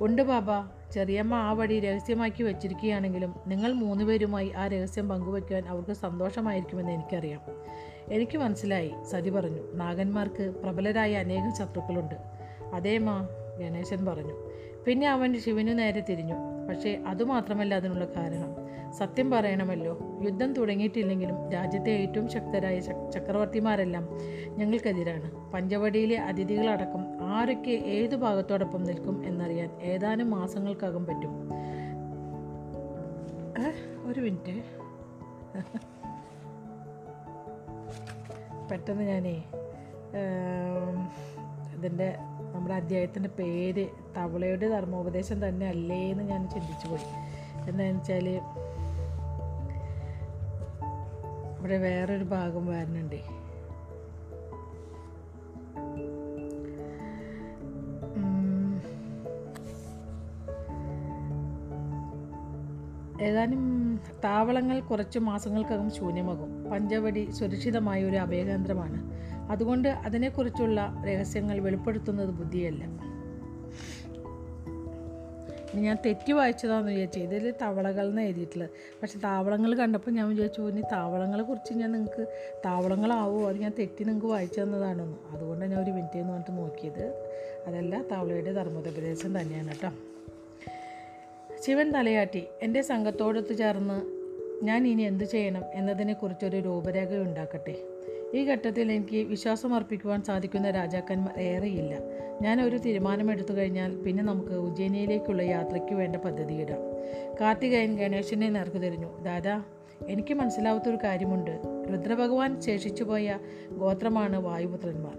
ഉണ്ട് ബാബ. ചെറിയമ്മ ആ വഴി രഹസ്യമാക്കി വെച്ചിരിക്കുകയാണെങ്കിലും നിങ്ങൾ മൂന്നുപേരുമായി ആ രഹസ്യം പങ്കുവയ്ക്കുവാൻ അവർക്ക് സന്തോഷമായിരിക്കുമെന്ന് എനിക്കറിയാം. എനിക്ക് മനസ്സിലായി സതി പറഞ്ഞു. നാഗന്മാർക്ക് പ്രബലരായ അനേകം ശത്രുക്കളുണ്ട്. അതേമാ ഗണേശൻ പറഞ്ഞു. പിന്നെ അവൻ ശിവനു നേരെ തിരിഞ്ഞു. പക്ഷേ അതുമാത്രമല്ല അതിനുള്ള കാരണം. സത്യം പറയണമല്ലോ യുദ്ധം തുടങ്ങിയിട്ടില്ലെങ്കിലും രാജ്യത്തെ ഏറ്റവും ശക്തരായ ചക്രവർത്തിമാരെല്ലാം ഞങ്ങൾക്കെതിരാണ്. പഞ്ചവടിയിലെ അതിഥികളടക്കം ആരൊക്കെ ഏതു ഭാഗത്തോടൊപ്പം നിൽക്കും എന്നറിയാൻ ഏതാനും മാസങ്ങൾക്കകം പറ്റും. ഒരു മിനിറ്റ്. പെട്ടെന്ന് ഞാനേ ഇതിന്റെ നമ്മുടെ അധ്യായത്തിന്റെ പേര് തവളയുടെ ധർമ്മോപദേശം തന്നെ അല്ലേ എന്ന് ഞാൻ ചിന്തിച്ചു പോയി. എന്താണെന്ന് വെച്ചാൽ ഇവിടെ വേറൊരു ഭാഗം വരുന്നുണ്ട്. ഏതാനും താവളങ്ങൾ കുറച്ച് മാസങ്ങൾക്കകം ശൂന്യമാകും. പഞ്ചവടി സുരക്ഷിതമായ ഒരു അഭയകേന്ദ്രമാണ്. അതുകൊണ്ട് അതിനെക്കുറിച്ചുള്ള രഹസ്യങ്ങൾ വെളിപ്പെടുത്തുന്നത് ബുദ്ധിയല്ല. ഞാൻ തെറ്റി വായിച്ചതാന്ന് വിചാരിച്ചു. ഇതിൽ തവളകൾ എന്ന് എഴുതിയിട്ടുള്ളത്. പക്ഷെ താവളങ്ങൾ കണ്ടപ്പോൾ ഞാൻ വിചാരിച്ചു ഇനി താവളങ്ങളെ കുറിച്ച് ഞാൻ നിങ്ങൾക്ക് താവളങ്ങളാവുമോ അത് ഞാൻ തെറ്റി നിങ്ങൾക്ക് വായിച്ചു തന്നതാണെന്ന് അതുകൊണ്ട് ഞാൻ ഒരു മിനിറ്റ് എന്ന് പറഞ്ഞിട്ട് നോക്കിയത്. അതല്ല തവളയുടെ ധർമ്മോപദേശം തന്നെയാണ് കേട്ടോ. ശിവൻ തലയാട്ടി എന്റെ സംഘത്തോടൊത്ത് ചേർന്ന് ഞാൻ ഇനി എന്ത് ചെയ്യണം എന്നതിനെക്കുറിച്ചൊരു രൂപരേഖ ഉണ്ടാക്കട്ടെ ഈ ഘട്ടത്തിൽ എനിക്ക് വിശ്വാസമർപ്പിക്കുവാൻ സാധിക്കുന്ന രാജാക്കന്മാർ ഏറെയില്ല. ഞാൻ ഒരു തീരുമാനമെടുത്തു കഴിഞ്ഞാൽ പിന്നെ നമുക്ക് ഉജ്ജയിനിയിലേക്കുള്ള യാത്രയ്ക്ക് വേണ്ട പദ്ധതി പദ്ധതിയിടാം കാർത്തികയൻ ഗണേശനെ നേർക്കു തിരിഞ്ഞു ദാദാ എനിക്ക് മനസ്സിലാവാത്തൊരു കാര്യമുണ്ട്. രുദ്രഭഗവാൻ ശേഷിച്ചുപോയ ഗോത്രമാണ് വായുപുത്രന്മാർ.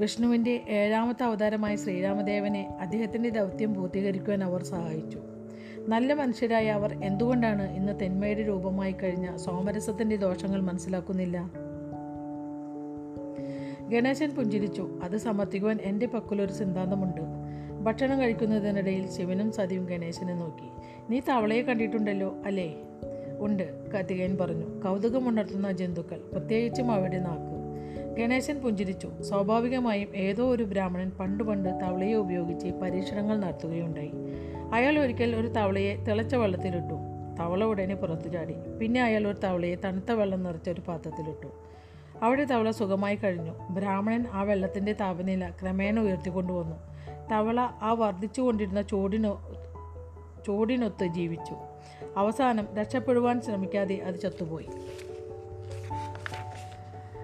വിഷ്ണുവിന്റെ ഏഴാമത്തെ അവതാരമായ ശ്രീരാമദേവനെ അദ്ദേഹത്തിന്റെ ദൗത്യം പൂർത്തീകരിക്കുവാൻ അവർ സഹായിച്ചു. നല്ല മനുഷ്യരായ അവർ എന്തുകൊണ്ടാണ് ഇന്ന് തെന്മയുടെ രൂപമായി കഴിഞ്ഞ സോമരസത്തിന്റെ ദോഷങ്ങൾ മനസ്സിലാക്കുന്നില്ല? ഗണേശൻ പുഞ്ചിരിച്ചു. അത് സമർത്ഥിക്കുവാൻ എന്റെ പക്കലൊരു സിദ്ധാന്തമുണ്ട്. ഭക്ഷണം കഴിക്കുന്നതിനിടയിൽ ശിവനും സതിയും ഗണേശനെ നോക്കി. നീ തവളയെ കണ്ടിട്ടുണ്ടല്ലോ അല്ലേ? ഉണ്ട് കാർത്തികേയൻ പറഞ്ഞു. കൗതുകമുണർത്തുന്ന ജന്തുക്കൾ പ്രത്യേകിച്ചും അവയുടെ നാക്ക്. ഗണേശൻ പുഞ്ചിരിച്ചു. സ്വാഭാവികമായും ഏതോ ഒരു ബ്രാഹ്മണൻ പണ്ട് പണ്ട് തവളയെ ഉപയോഗിച്ച് പരീക്ഷണങ്ങൾ നടത്തുകയുണ്ടായി. അയാൾ ഒരിക്കൽ ഒരു തവളയെ തിളച്ച വെള്ളത്തിലിട്ടു. തവള ഉടനെ പുറത്തു ചാടി. പിന്നെ അയാൾ ഒരു തവളയെ തണുത്ത വെള്ളം നിറച്ച ഒരു പാത്രത്തിലിട്ടു. അവിടെ തവള സുഖമായി കഴിഞ്ഞു. ബ്രാഹ്മണൻ ആ വെള്ളത്തിന്റെ താപനില ക്രമേണ ഉയർത്തിക്കൊണ്ടുവന്നു തവള ആ വർദ്ധിച്ചുകൊണ്ടിരുന്ന ചൂടിനൊ ചൂടിനൊത്ത് ജീവിച്ചു. അവസാനം രക്ഷപ്പെടുവാൻ ശ്രമിക്കാതെ അത് ചത്തുപോയി.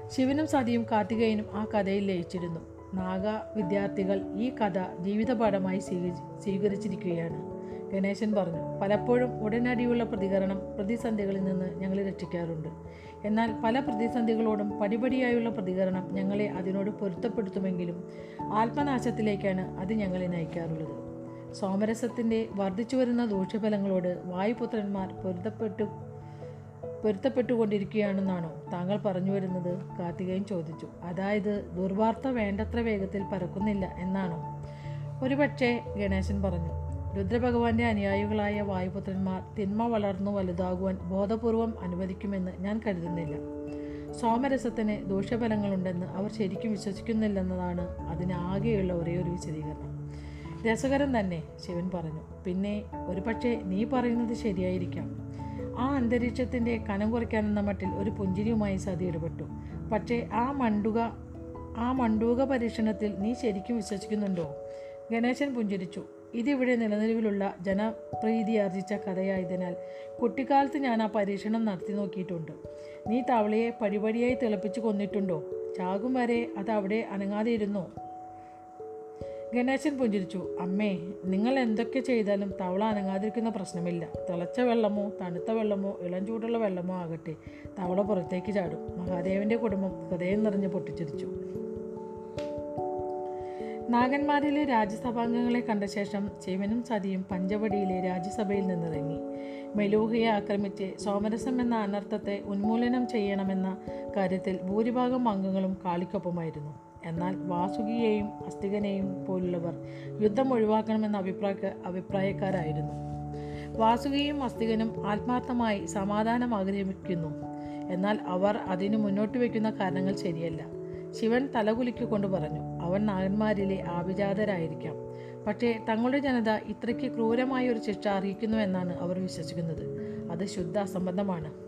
ശിവനും സതിയും കാർത്തികേയനും ആ കഥയിൽ ലയിച്ചിരുന്നു. നാഗ വിദ്യാർത്ഥികൾ ഈ കഥ ജീവിതപാഠമായി സ്വീകരി സ്വീകരിച്ചിരിക്കുകയാണ്. ഗണേശൻ പറഞ്ഞു പലപ്പോഴും ഉടനടിയുള്ള പ്രതികരണം പ്രതിസന്ധികളിൽ നിന്ന് ഞങ്ങളെ രക്ഷിക്കാറുണ്ട്. എന്നാൽ പല പ്രതിസന്ധികളോടും പടിപടിയായുള്ള പ്രതികരണം ഞങ്ങളെ അതിനോട് പൊരുത്തപ്പെടുത്തുമെങ്കിലും ആത്മനാശത്തിലേക്കാണ് അത് ഞങ്ങളെ നയിക്കാറുള്ളത്. സോമരസത്തിന്റെ വർദ്ധിച്ചു വരുന്ന ദൂഷ്യഫലങ്ങളോട് വായുപുത്രന്മാർ പൊരുത്തപ്പെട്ടു പൊരുത്തപ്പെട്ടുകൊണ്ടിരിക്കുകയാണെന്നാണോ താങ്കൾ പറഞ്ഞു വരുന്നത്? കാർത്തികയും ചോദിച്ചു. അതായത് ദുർവാർത്ത വേണ്ടത്ര വേഗത്തിൽ പരക്കുന്നില്ല എന്നാണോ? ഒരുപക്ഷേ ഗണേശൻ പറഞ്ഞു. രുദ്രഭഗവാന്റെ അനുയായികളായ വായുപുത്രന്മാർ തിന്മ വളർന്നു വലുതാകുവാൻ ബോധപൂർവം അനുവദിക്കുമെന്ന് ഞാൻ കരുതുന്നില്ല. സോമരസത്തിന് ദൂഷ്യഫലങ്ങളുണ്ടെന്ന് അവർ ശരിക്കും വിശ്വസിക്കുന്നില്ലെന്നതാണ് അതിന് ആകെയുള്ള ഒരേ ഒരു വിശദീകരണം. രസകരം തന്നെ ശിവൻ പറഞ്ഞു. പിന്നെ ഒരുപക്ഷെ നീ പറയുന്നത് ശരിയായിരിക്കാം. ആ അന്തരീക്ഷത്തിന്റെ കനം കുറയ്ക്കാനെന്ന മട്ടിൽ ഒരു പുഞ്ചിരിയുമായി സതി ഇടപെട്ടു. പക്ഷേ ആ മണ്ടുക ആ മണ്ടൂക പരീക്ഷണത്തിൽ നീ ശരിക്കും വിശ്വസിക്കുന്നുണ്ടോ? ഗണേശൻ പുഞ്ചിരിച്ചു. ഇതിവിടെ നിലനിലവിലുള്ള ജനപ്രീതി ആർജിച്ച കഥയായതിനാൽ കുട്ടിക്കാലത്ത് ഞാൻ ആ പരീക്ഷണം നടത്തി നോക്കിയിട്ടുണ്ട്. നീ തവളയെ പടിപടിയായി തിളപ്പിച്ച് കൊന്നിട്ടുണ്ടോ? ചാകും വരെ അത് അവിടെ അനങ്ങാതെ ഇരുന്നോ ഗണേശൻ പുഞ്ചിരിച്ചു അമ്മേ നിങ്ങൾ എന്തൊക്കെ ചെയ്താലും തവള അനങ്ങാതിരിക്കുന്ന പ്രശ്നമില്ല. തിളച്ച വെള്ളമോ തണുത്ത വെള്ളമോ ഇളം ചൂടുള്ള വെള്ളമോ ആകട്ടെ. തവള പുറത്തേക്ക് ചാടും. മഹാദേവന്റെ കുടുംബം ഹൃദയം നിറഞ്ഞ് പൊട്ടിച്ചിരിച്ചു. നാഗന്മാരിലെ രാജ്യസഭാംഗങ്ങളെ കണ്ട ശേഷം ശിവനും സതിയും പഞ്ചവടിയിലെ രാജ്യസഭയിൽ നിന്നിറങ്ങി. മെലൂഹയെ ആക്രമിച്ച് സോമരസം എന്ന അനർത്ഥത്തെ ഉന്മൂലനം ചെയ്യണമെന്ന കാര്യത്തിൽ ഭൂരിഭാഗം അംഗങ്ങളും കാളിക്കൊപ്പമായിരുന്നു. എന്നാൽ വാസുകിയെയും അസ്തികനെയും പോലുള്ളവർ യുദ്ധം ഒഴിവാക്കണമെന്ന അഭിപ്രായ അഭിപ്രായക്കാരായിരുന്നു. വാസുകിയും അസ്തികനും ആത്മാർത്ഥമായി സമാധാനം ആഗ്രഹിക്കുന്നു എന്നാൽ അവർ അതിന് മുന്നോട്ട് വയ്ക്കുന്ന കാരണങ്ങൾ ശരിയല്ല. ശിവൻ തലകുലിക്കൊണ്ട് പറഞ്ഞു അവൻ നാഗന്മാരിലെ ആഭിജാതരായിരിക്കാം. പക്ഷേ തങ്ങളുടെ ജനത ഇത്രയ്ക്ക് ക്രൂരമായ ഒരു ശിക്ഷ അർഹിക്കുന്നു എന്നാണ് അവർ വിശ്വസിക്കുന്നത്. അത് ശുദ്ധ അസംബന്ധമാണ്.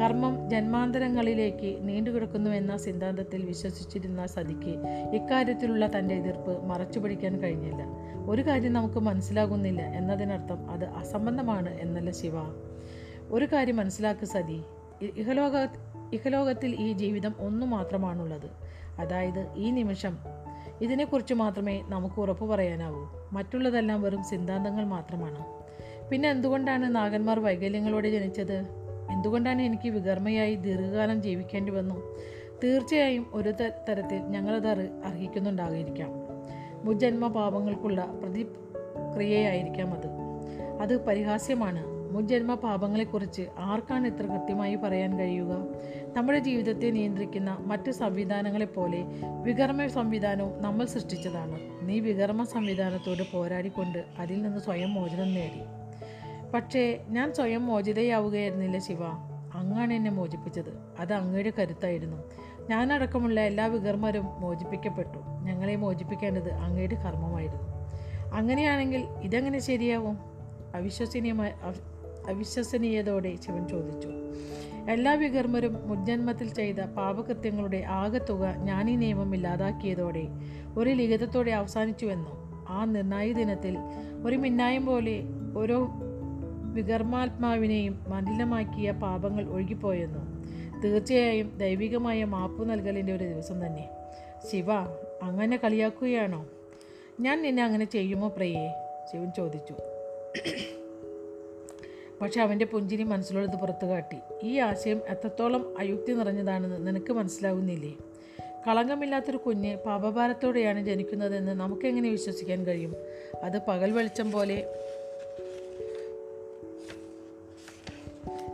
കർമ്മം ജന്മാന്തരങ്ങളിലേക്ക് നീണ്ടുകിടക്കുന്നുവെന്ന സിദ്ധാന്തത്തിൽ വിശ്വസിച്ചിരുന്ന സതിക്ക് ഇക്കാര്യത്തിലുള്ള തന്റെ എതിർപ്പ് മറച്ചുപിടിക്കാൻ കഴിഞ്ഞില്ല. ഒരു കാര്യം നമുക്ക് മനസ്സിലാകുന്നില്ല എന്നതിനർത്ഥം അത് അസംബന്ധമാണ് എന്നല്ല ശിവ. ഒരു കാര്യം മനസ്സിലാക്കുക സതി. ഇഹലോക ഇഹലോകത്തിൽ ഈ ജീവിതം ഒന്നു മാത്രമാണുള്ളത്. അതായത് ഈ നിമിഷം. ഇതിനെക്കുറിച്ച് മാത്രമേ നമുക്ക് ഉറപ്പ് പറയാനാവൂ. മറ്റുള്ളതെല്ലാം വെറും സിദ്ധാന്തങ്ങൾ മാത്രമാണ്. പിന്നെ എന്തുകൊണ്ടാണ് നാഗന്മാർ വൈകല്യങ്ങളോടെ ജനിച്ചത്? എന്തുകൊണ്ടാണ് എനിക്ക് വികർമ്മയായി ദീർഘകാലം ജീവിക്കേണ്ടി വന്നു? തീർച്ചയായും ഒരു തരത്തിൽ ഞങ്ങളത് അറി അർഹിക്കുന്നുണ്ടായിരിക്കാം. മുജ്ജന്മ പാപങ്ങൾക്കുള്ള പ്രതിക്രിയയായിരിക്കാം അത്. അത് പരിഹാസ്യമാണ്. മുജ്ജന്മ പാപങ്ങളെക്കുറിച്ച് ആർക്കാണ് ഇത്ര കൃത്യമായി പറയാൻ കഴിയുക? നമ്മുടെ ജീവിതത്തെ നിയന്ത്രിക്കുന്ന മറ്റ് സംവിധാനങ്ങളെപ്പോലെ വികർമ്മ സംവിധാനവും നമ്മൾ സൃഷ്ടിച്ചതാണ്. നീ വികർമ്മ സംവിധാനത്തോട് പോരാടിക്കൊണ്ട് അതിൽ നിന്ന് സ്വയം മോചനം നേടി. പക്ഷേ ഞാൻ സ്വയം മോചിതയാവുകയായിരുന്നില്ല ശിവ. അങ്ങാണ് എന്നെ മോചിപ്പിച്ചത്. അത് അങ്ങയുടെ കരുത്തായിരുന്നു. ഞാനടക്കമുള്ള എല്ലാ വികർമ്മരും മോചിപ്പിക്കപ്പെട്ടു. ഞങ്ങളെ മോചിപ്പിക്കേണ്ടത് അങ്ങയുടെ കർമ്മമായിരുന്നു. അങ്ങനെയാണെങ്കിൽ ഇതെങ്ങനെ ശരിയാവും? അവിശ്വസനീയമായ അവിശ്വസനീയതോടെ ശിവൻ ചോദിച്ചു. എല്ലാ വികർമ്മരും മുജ്ജന്മത്തിൽ ചെയ്ത പാപകൃത്യങ്ങളുടെ ആകെത്തുക ഞാൻ ഈ നിയമം ഇല്ലാതാക്കിയതോടെ ഒരു ലിഖിതത്തോടെ അവസാനിച്ചുവെന്നും ആ നിർണായ ദിനത്തിൽ ഒരു മിന്നായം പോലെ ഓരോ വികർമാത്മാവിനെയും മലിനമാക്കിയ പാപങ്ങൾ ഒഴുകിപ്പോയെന്നു തീർച്ചയായും ദൈവികമായ മാപ്പ് നൽകലിന്റെ ഒരു ദിവസം തന്നെ. ശിവ അങ്ങനെ കളിയാക്കുകയാണോ? ഞാൻ നിന്നെ അങ്ങനെ ചെയ്യുമോ പ്രിയേ? ശിവൻ ചോദിച്ചു. പക്ഷെ അവന്റെ പുഞ്ചിരി മനസ്സിലുള്ളത് പുറത്തു കാട്ടി. ഈ ആശയം എത്രത്തോളം അയുക്തി നിറഞ്ഞതാണെന്ന് നിനക്ക് മനസ്സിലാകുന്നില്ലേ കളങ്കമില്ലാത്തൊരു കുഞ്ഞ് പാപഭാരത്തോടെയാണ് ജനിക്കുന്നതെന്ന് നമുക്കെങ്ങനെ വിശ്വസിക്കാൻ കഴിയും? അത് പകൽ വെളിച്ചം പോലെ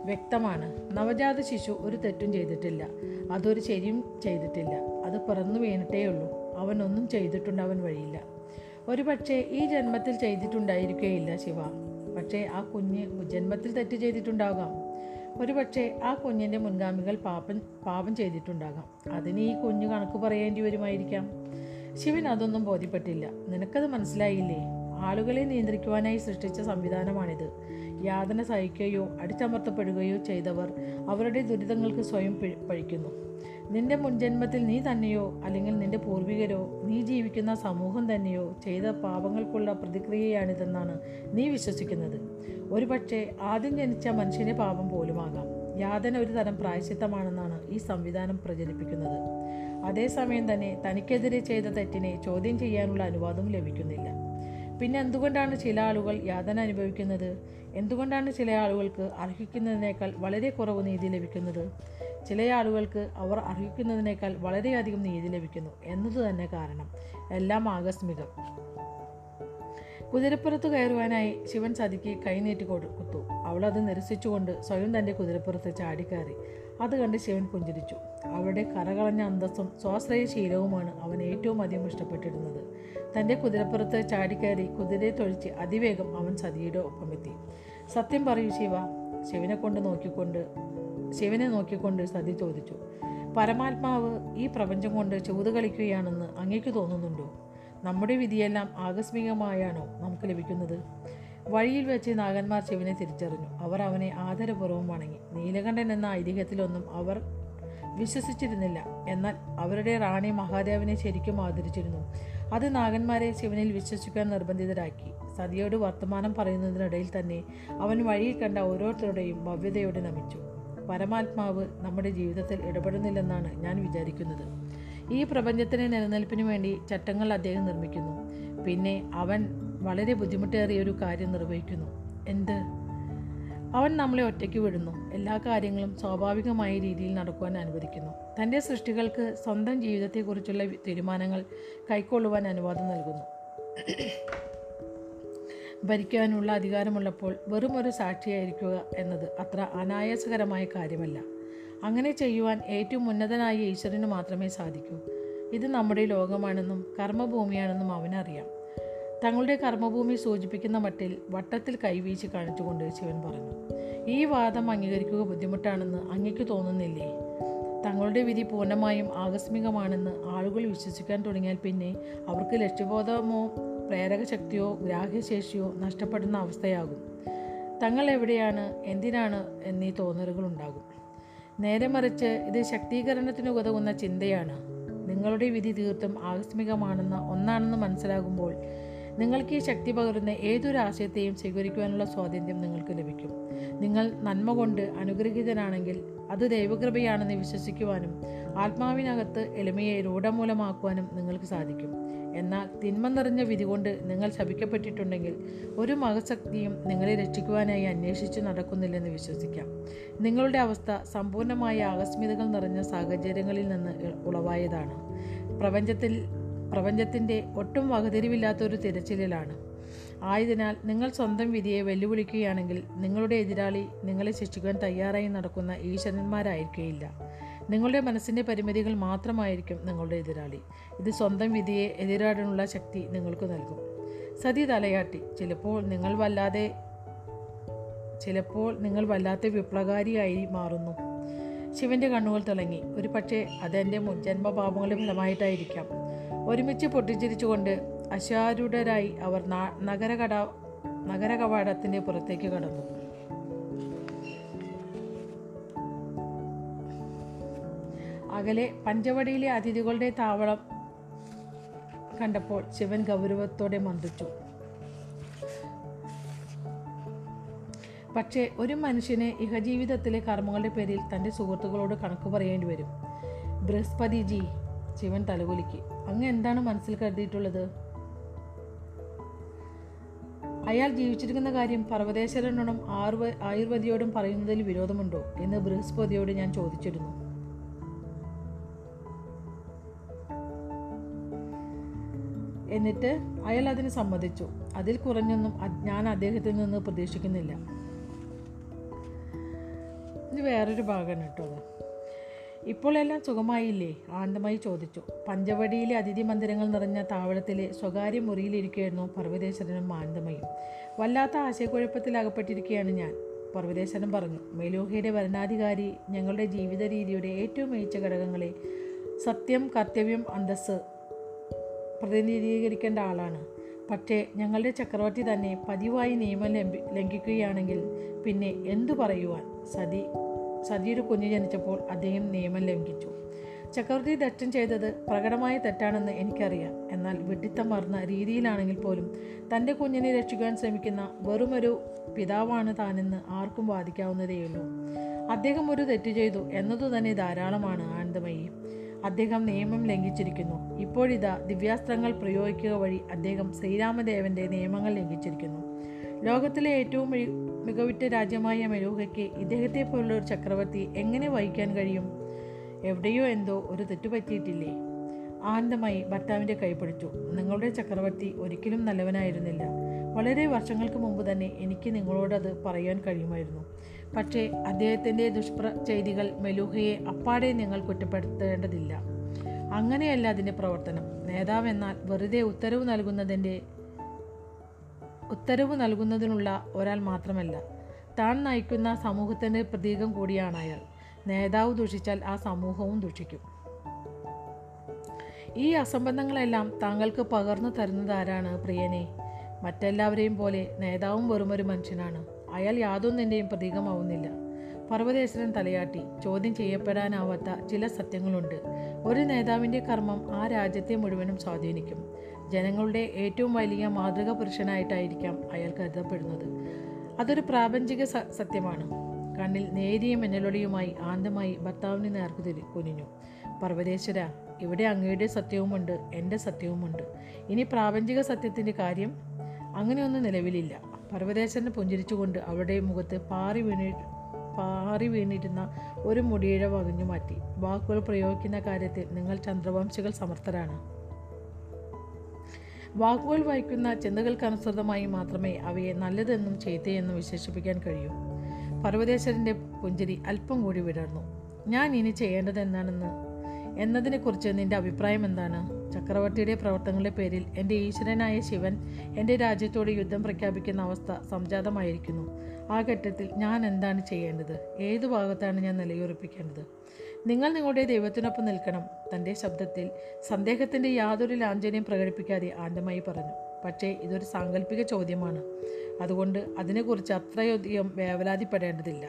വ്യക്തമാണ്. നവജാത ശിശു ഒരു തെറ്റും ചെയ്തിട്ടില്ല. അതൊരു ശരിയും ചെയ്തിട്ടില്ല. അത് പിറന്നു വീണിട്ടേ ഉള്ളൂ അവൻ ഒന്നും ചെയ്തിട്ടുണ്ടാവാൻ വഴിയില്ല. ഒരു പക്ഷേ ഈ ജന്മത്തിൽ ചെയ്തിട്ടുണ്ടായിരിക്കുകയില്ല ശിവ. പക്ഷേ ആ കുഞ്ഞ് ജന്മത്തിൽ തെറ്റ് ചെയ്തിട്ടുണ്ടാകാം. ഒരു പക്ഷേ ആ കുഞ്ഞിന്റെ മുൻഗാമികൾ പാപം പാപം ചെയ്തിട്ടുണ്ടാകാം. അതിന് ഈ കുഞ്ഞ് കണക്ക് പറയേണ്ടി വരുമായിരിക്കാം. ശിവൻ അതൊന്നും ബോധ്യപ്പെട്ടില്ല. നിനക്കത് മനസ്സിലായില്ലേ? ആളുകളെ നിയന്ത്രിക്കുവാനായി സൃഷ്ടിച്ച സംവിധാനമാണിത്. യാതന സഹിക്കുകയോ അടിച്ചമർത്തപ്പെടുകയോ ചെയ്തവർ അവരുടെ ദുരിതങ്ങൾക്ക് സ്വയം പഴിക്കുന്നു. നിന്റെ മുൻജന്മത്തിൽ നീ തന്നെയോ അല്ലെങ്കിൽ നിന്റെ പൂർവികരോ നീ ജീവിക്കുന്ന സമൂഹം തന്നെയോ ചെയ്ത പാപങ്ങൾക്കുള്ള പ്രതിക്രിയയാണിതെന്നാണ് നീ വിശ്വസിക്കുന്നത്. ഒരുപക്ഷെ ആദ്യം ജനിച്ച മനുഷ്യന്റെ പാപം പോലുമാകാം. യാതന ഒരു തരം പ്രായശ്ചിത്തമാണെന്നാണ് ഈ സംവിധാനം പ്രചരിപ്പിക്കുന്നത്. അതേസമയം തന്നെ തനിക്കെതിരെ ചെയ്ത തെറ്റിനെ ചോദ്യം ചെയ്യാനുള്ള അനുവാദവും ലഭിക്കുന്നില്ല. പിന്നെ എന്തുകൊണ്ടാണ് ചില ആളുകൾ യാതന അനുഭവിക്കുന്നത്? എന്തുകൊണ്ടാണ് ചില ആളുകൾക്ക് അർഹിക്കുന്നതിനേക്കാൾ വളരെ കുറവ് നീതി ലഭിക്കുന്നത്? ചില ആളുകൾക്ക് അവർ അർഹിക്കുന്നതിനേക്കാൾ വളരെയധികം നീതി ലഭിക്കുന്നു എന്നത് തന്നെ കാരണം. എല്ലാം ആകസ്മികം. കുതിരപ്പുറത്ത് കയറുവാനായി ശിവൻ സതിക്ക് കൈനീട്ടി കൊടുത്തു അവൾ അത് നിരസിച്ചുകൊണ്ട് സ്വയം തന്റെ കുതിരപ്പുറത്ത് ചാടിക്കയറി. അത് കണ്ട് ശിവൻ പുഞ്ചിരിച്ചു. അവളുടെ കറകളഞ്ഞ അന്തസ്സും സ്വാശ്രയശീലവുമാണ് അവൻ ഏറ്റവും അധികം ഇഷ്ടപ്പെട്ടിരുന്നത്. തന്റെ കുതിരപ്പുറത്ത് ചാടിക്കയറി കുതിരയെ തൊഴിച്ച് അതിവേഗം അവൻ സതിയുടെ ഒപ്പമെത്തി. സത്യം പറയൂ ശിവ. ശിവനെ കൊണ്ട് നോക്കിക്കൊണ്ട് ശിവനെ നോക്കിക്കൊണ്ട് സതി ചോദിച്ചു. പരമാത്മാവ് ഈ പ്രപഞ്ചം കൊണ്ട് ചൂത് കളിക്കുകയാണെന്ന് അങ്ങേക്ക് തോന്നുന്നുണ്ടോ? നമ്മുടെ വിധിയെല്ലാം ആകസ്മികമായാണോ നമുക്ക് ലഭിക്കുന്നത്? വഴിയിൽ വെച്ച് നാഗന്മാർ ശിവനെ തിരിച്ചറിഞ്ഞു. അവർ അവനെ ആദരപൂർവം വണങ്ങി. നീലകണ്ഠൻ എന്ന ഐതിഹ്യത്തിലൊന്നും അവർ വിശ്വസിച്ചിരുന്നില്ല. എന്നാൽ അവരുടെ റാണി മഹാദേവനെ ശരിക്കും ആദരിച്ചിരുന്നു. അത് നാഗന്മാരെ ശിവനിൽ വിശ്വസിക്കാൻ നിർബന്ധിതരാക്കി. സതിയോട് വർത്തമാനം പറയുന്നതിനിടയിൽ തന്നെ അവൻ വഴിയിൽ കണ്ട ഓരോരുത്തരുടെയും ഭവ്യതയോടെ നമിച്ചു. പരമാത്മാവ് നമ്മുടെ ജീവിതത്തിൽ ഇടപെടുന്നില്ലെന്നാണ് ഞാൻ വിചാരിക്കുന്നത്. ഈ പ്രപഞ്ചത്തിന് നിലനിൽപ്പിന് വേണ്ടി ചട്ടങ്ങൾ അദ്ദേഹം നിർമ്മിക്കുന്നു. പിന്നെ അവൻ വളരെ ബുദ്ധിമുട്ടേറിയ ഒരു കാര്യം നിർവഹിക്കുന്നു. എന്ത്? അവൻ നമ്മളെ ഒറ്റയ്ക്ക് വിടുന്നു. എല്ലാ കാര്യങ്ങളും സ്വാഭാവികമായ രീതിയിൽ നടക്കുവാൻ അനുവദിക്കുന്നു. തന്റെ സൃഷ്ടികൾക്ക് സ്വന്തം ജീവിതത്തെക്കുറിച്ചുള്ള തീരുമാനങ്ങൾ കൈക്കൊള്ളുവാൻ അനുവാദം നൽകുന്നു. ഭരിക്കാനുള്ള അധികാരമുള്ളപ്പോൾ വെറും ഒരു സാക്ഷിയായിരിക്കുക എന്നത് അത്ര അനായാസകരമായ കാര്യമല്ല. അങ്ങനെ ചെയ്യുവാൻ ഏറ്റവും ഉന്നതനായ ഈശ്വരന് മാത്രമേ സാധിക്കൂ. ഇത് നമ്മുടെ ലോകമാണെന്നും കർമ്മഭൂമിയാണെന്നും അവനറിയാം. തങ്ങളുടെ കർമ്മഭൂമി സൂചിപ്പിക്കുന്ന മട്ടിൽ വട്ടത്തിൽ കൈവീശി കാണിച്ചുകൊണ്ട് ശിവൻ പറഞ്ഞു ഈ വാദം അംഗീകരിക്കുക ബുദ്ധിമുട്ടാണെന്ന് അങ്ങയ്ക്ക് തോന്നുന്നില്ലേ? തങ്ങളുടെ വിധി പൂർണമായും ആകസ്മികമാണെന്ന് ആളുകൾ വിശ്വസിക്കാൻ തുടങ്ങിയാൽ പിന്നെ അവർക്ക് ലക്ഷ്യബോധമോ പ്രേരകശക്തിയോ ഗ്രാഹ്യശേഷിയോ നഷ്ടപ്പെടുന്ന അവസ്ഥയാകും. തങ്ങൾ എവിടെയാണ് എന്തിനാണ് എന്നീ തോന്നലുകൾ ഉണ്ടാകും നേരെ മറിച്ച് ഇത് ശക്തീകരണത്തിന് ഉതകുന്ന ചിന്തയാണ്. നിങ്ങളുടെ വിധി തീർത്തും ആകസ്മികമാണെന്ന ഒന്നാണെന്ന് മനസ്സിലാകുമ്പോൾ നിങ്ങൾക്ക് ഈ ശക്തി പകരുന്ന ഏതൊരു ആശയത്തെയും സ്വീകരിക്കുവാനുള്ള സ്വാതന്ത്ര്യം നിങ്ങൾക്ക് ലഭിക്കും. നിങ്ങൾ നന്മ കൊണ്ട് അനുഗ്രഹീതനാണെങ്കിൽ അത് ദൈവകൃപയാണെന്ന് വിശ്വസിക്കുവാനും ആത്മാവിനകത്ത് എളിമയെ രൂഢമൂലമാക്കുവാനും നിങ്ങൾക്ക് സാധിക്കും. എന്നാൽ തിന്മ നിറഞ്ഞ വിധി കൊണ്ട് നിങ്ങൾ ശപിക്കപ്പെട്ടിട്ടുണ്ടെങ്കിൽ ഒരു മഹശക്തിയും നിങ്ങളെ രക്ഷിക്കുവാനായി അന്വേഷിച്ച് നടക്കുന്നില്ലെന്ന് വിശ്വസിക്കാം. നിങ്ങളുടെ അവസ്ഥ സമ്പൂർണമായ ആകസ്മികതകൾ നിറഞ്ഞ സാഹചര്യങ്ങളിൽ നിന്ന് ഉളവായതാണ്. പ്രപഞ്ചത്തിൽ പ്രപഞ്ചത്തിന്റെ ഒട്ടും വകതിരിവില്ലാത്തൊരു തിരച്ചിലിലാണ്. ആയതിനാൽ നിങ്ങൾ സ്വന്തം വിധിയെ വെല്ലുവിളിക്കുകയാണെങ്കിൽ നിങ്ങളുടെ എതിരാളി നിങ്ങളെ ശിക്ഷിക്കാൻ തയ്യാറായി നടക്കുന്ന ഈശ്വരന്മാരായിരിക്കുകയില്ല നിങ്ങളുടെ മനസ്സിന്റെ പരിമിതികൾ മാത്രമായിരിക്കും നിങ്ങളുടെ എതിരാളി. ഇത് സ്വന്തം വിധിയെ എതിരാടാനുള്ള ശക്തി നിങ്ങൾക്ക് നൽകും. സതി തലയാട്ടി ചിലപ്പോൾ നിങ്ങൾ വല്ലാതെ ചിലപ്പോൾ നിങ്ങൾ വല്ലാത്ത വിപ്ലവകാരിയായി മാറുന്നു. ശിവന്റെ കണ്ണുകൾ തിളങ്ങി. ഒരു പക്ഷേ അതെന്റെ മുൻജന്മപാപങ്ങളുടെ ഫലമായിട്ടായിരിക്കാം. ഒരുമിച്ച് പൊട്ടിച്ചിരിച്ചുകൊണ്ട് അശാരൂഢരായി അവർ നഗരകട നഗരകവാടത്തിന്റെ പുറത്തേക്ക് കടന്നു. അകലെ പഞ്ചവടിയിലെ അതിഥികളുടെ താവളം കണ്ടപ്പോൾ ശിവൻ ഗൗരവത്തോടെ മന്ത്രിച്ചു. പക്ഷേ ഒരു മനുഷ്യന് ഇഹജീവിതത്തിലെ കർമ്മങ്ങളുടെ പേരിൽ തന്റെ സുഹൃത്തുക്കളോട് കണക്ക് പറയേണ്ടി വരും. ബൃഹസ്പതി ജി ശിവൻ തലകുലിക്ക്. അങ്ങ് എന്താണ് മനസ്സിൽ കരുതിയിട്ടുള്ളത്? അയാൾ ജീവിച്ചിരിക്കുന്ന കാര്യം പർവതേശ്വരനോടും ആയുർവ ആയുർവേദിയോടും പറയുന്നതിൽ വിരോധമുണ്ടോ എന്ന് ബൃഹസ്പതിയോട് ഞാൻ ചോദിച്ചിരുന്നു. എന്നിട്ട് അയാൾ അതിന് സമ്മതിച്ചു. അതിൽ കുറഞ്ഞൊന്നും ഞാൻ അദ്ദേഹത്തിൽ നിന്ന് പ്രതീക്ഷിക്കുന്നില്ല. ഇത് വേറൊരു ഭാഗമാണ് കേട്ടോ. അത് ഇപ്പോൾ എല്ലാം സുഖമായില്ലേ? ആനന്ദമായി ചോദിച്ചു. പഞ്ചവടിയിലെ അതിഥി മന്ദിരങ്ങൾ നിറഞ്ഞ താവളത്തിലെ സ്വകാര്യ മുറിയിലിരിക്കുകയായിരുന്നു പർവതേശ്വരനും ആനന്ദമയും. വല്ലാത്ത ആശയക്കുഴപ്പത്തിൽ അകപ്പെട്ടിരിക്കുകയാണ് ഞാൻ പർവതേശ്വരൻ പറഞ്ഞു. മെലൂഹയുടെ വരണാധികാരി ഞങ്ങളുടെ ജീവിത രീതിയുടെ ഏറ്റവും മികച്ച ഘടകങ്ങളെ സത്യം കർത്തവ്യം അന്തസ് പ്രതിനിധീകരിക്കേണ്ട ആളാണ്. പക്ഷേ ഞങ്ങളുടെ ചക്രവർത്തി തന്നെ പതിവായി നിയമം ലംഘിക്കുകയാണെങ്കിൽ പിന്നെ എന്തു പറയുവാൻ? സതി സതിയുടെ കുഞ്ഞ് ജനിച്ചപ്പോൾ അദ്ദേഹം നിയമം ലംഘിച്ചു. ചക്രവർത്തി ദക്ഷൻ ചെയ്തത് പ്രകടമായ തെറ്റാണെന്ന് എനിക്കറിയാം. എന്നാൽ വിഡിത്തം മറന്ന രീതിയിലാണെങ്കിൽ പോലും തന്റെ കുഞ്ഞിനെ രക്ഷിക്കാൻ ശ്രമിക്കുന്ന വെറുമൊരു പിതാവാണ് താനെന്ന് ആർക്കും വാദിക്കാവുന്നതേയുള്ളൂ. അദ്ദേഹം ഒരു തെറ്റ് ചെയ്തു എന്നതു തന്നെ ധാരാളമാണ് ആനന്ദമയി. അദ്ദേഹം നിയമം ലംഘിച്ചിരിക്കുന്നു. ഇപ്പോഴിതാ ദിവ്യാസ്ത്രങ്ങൾ പ്രയോഗിക്കുക വഴി അദ്ദേഹം ശ്രീരാമദേവന്റെ നിയമങ്ങൾ ലംഘിച്ചിരിക്കുന്നു. ലോകത്തിലെ ഏറ്റവും മികവുറ്റ രാജ്യമായ മെലൂഹയ്ക്ക് ഇദ്ദേഹത്തെ പോലുള്ള ഒരു ചക്രവർത്തി എങ്ങനെ വഹിക്കാൻ കഴിയും? എവിടെയോ എന്തോ ഒരു തെറ്റ് പറ്റിയിട്ടില്ലേ? ആനന്ദമായി ഭർത്താവിന്റെ കൈ പിടിച്ചു. നിങ്ങളുടെ ചക്രവർത്തി ഒരിക്കലും നല്ലവനായിരുന്നില്ല. വളരെ വർഷങ്ങൾക്ക് മുമ്പ് തന്നെ എനിക്ക് നിങ്ങളോടത് പറയാൻ കഴിയുമായിരുന്നു. പക്ഷേ അദ്ദേഹത്തിന്റെ ദുഷ്പ്ര ചെയ്തികൾ മെലൂഹയെ അപ്പാടെ നിങ്ങൾ കുറ്റപ്പെടുത്തേണ്ടതില്ല. അങ്ങനെയല്ല അതിന്റെ പ്രവർത്തനം. നേതാവെന്നാൽ വെറുതെ ഉത്തരവ് നൽകുന്നതിന്റെ ഉത്തരവ് നൽകുന്നതിനുള്ള ഒരാൾ മാത്രമല്ല താൻ നയിക്കുന്ന സമൂഹത്തിന്റെ പ്രതീകം കൂടിയാണ് അയാൾ. നേതാവ് ദുഷിച്ചാൽ ആ സമൂഹവും ദുഷിക്കും. ഈ അസംബന്ധങ്ങളെല്ലാം താങ്കൾക്ക് പകർന്നു തരുന്നതാരാണ് പ്രിയനെ? മറ്റെല്ലാവരെയും പോലെ നേതാവും വെറുമൊരു മനുഷ്യനാണ്. അയാൾ യാതൊന്നിന്റെയും പ്രതീകമാവുന്നില്ല. പർവതേശ്വരൻ തലയാട്ടി ചോദ്യം ചെയ്യപ്പെടാനാവാത്ത ചില സത്യങ്ങളുണ്ട്. ഒരു നേതാവിന്റെ കർമ്മം ആ രാജ്യത്തെ മുഴുവനും സ്വാധീനിക്കും. ജനങ്ങളുടെ ഏറ്റവും വലിയ മാതൃക പുരുഷനായിട്ടായിരിക്കാം അയാൾ കരുതപ്പെടുന്നത്. അതൊരു പ്രാപഞ്ചിക സത്യമാണ്. കണ്ണിൽ നേരിയ മിന്നലൊളിയുമായി ആന്തമായി ഭർത്താവിന് നേർക്ക് തിരി കുനിഞ്ഞു. പർവതേശ്വര ഇവിടെ അങ്ങയുടെ സത്യവുമുണ്ട് എന്റെ സത്യവുമുണ്ട്. ഇനി പ്രാപഞ്ചിക സത്യത്തിന്റെ കാര്യം അങ്ങനെയൊന്നും നിലവിലില്ല. പർവതേശ്വരനെ പുഞ്ചിരിച്ചുകൊണ്ട് അവരുടെ മുഖത്ത് പാറി വീണി പാറി വീണിരുന്ന ഒരു മുടിയിഴ വകഞ്ഞു മാറ്റി. വാക്കുകൾ പ്രയോഗിക്കുന്ന കാര്യത്തിൽ നിങ്ങൾ ചന്ദ്രവംശികൾ സമർത്ഥരാണ്. വാക്കുകൾ വായിക്കുന്ന ചിന്തകൾക്കനുസൃതമായി മാത്രമേ അവയെ നല്ലതെന്നും ചീത്തയെന്നും വിശേഷിപ്പിക്കാൻ കഴിയൂ. പർവതേശ്വരന്റെ പുഞ്ചിരി അല്പം കൂടി വിടർന്നു. ഞാൻ ഇനി ചെയ്യേണ്ടത് എന്താണെന്ന്? എന്നതിനെക്കുറിച്ച് നിന്റെ അഭിപ്രായം എന്താണ്? ചക്രവർത്തിയുടെ പ്രവർത്തനങ്ങളുടെ പേരിൽ എന്റെ ഈശ്വരനായ ശിവൻ എന്റെ രാജ്യത്തോട് യുദ്ധം പ്രഖ്യാപിക്കുന്ന അവസ്ഥ സംജാതമായിരിക്കുന്നു. ആ ഘട്ടത്തിൽ ഞാൻ എന്താണ് ചെയ്യേണ്ടത്? ഏതു ഭാഗത്താണ് ഞാൻ നിലയുറപ്പിക്കേണ്ടത്? നിങ്ങൾ നിങ്ങളുടെ ദൈവത്തിനൊപ്പം നിൽക്കണം. തന്റെ ശബ്ദത്തിൽ സന്ദേഹത്തിന്റെ യാതൊരു ലാഞ്ചനയും പ്രകടിപ്പിക്കാതെ ആണ്ടമായി പറഞ്ഞു. പക്ഷേ ഇതൊരു സാങ്കല്പിക ചോദ്യമാണ്. അതുകൊണ്ട് അതിനെക്കുറിച്ച് അത്രയധികം വേവലാതിപ്പെടേണ്ടതില്ല.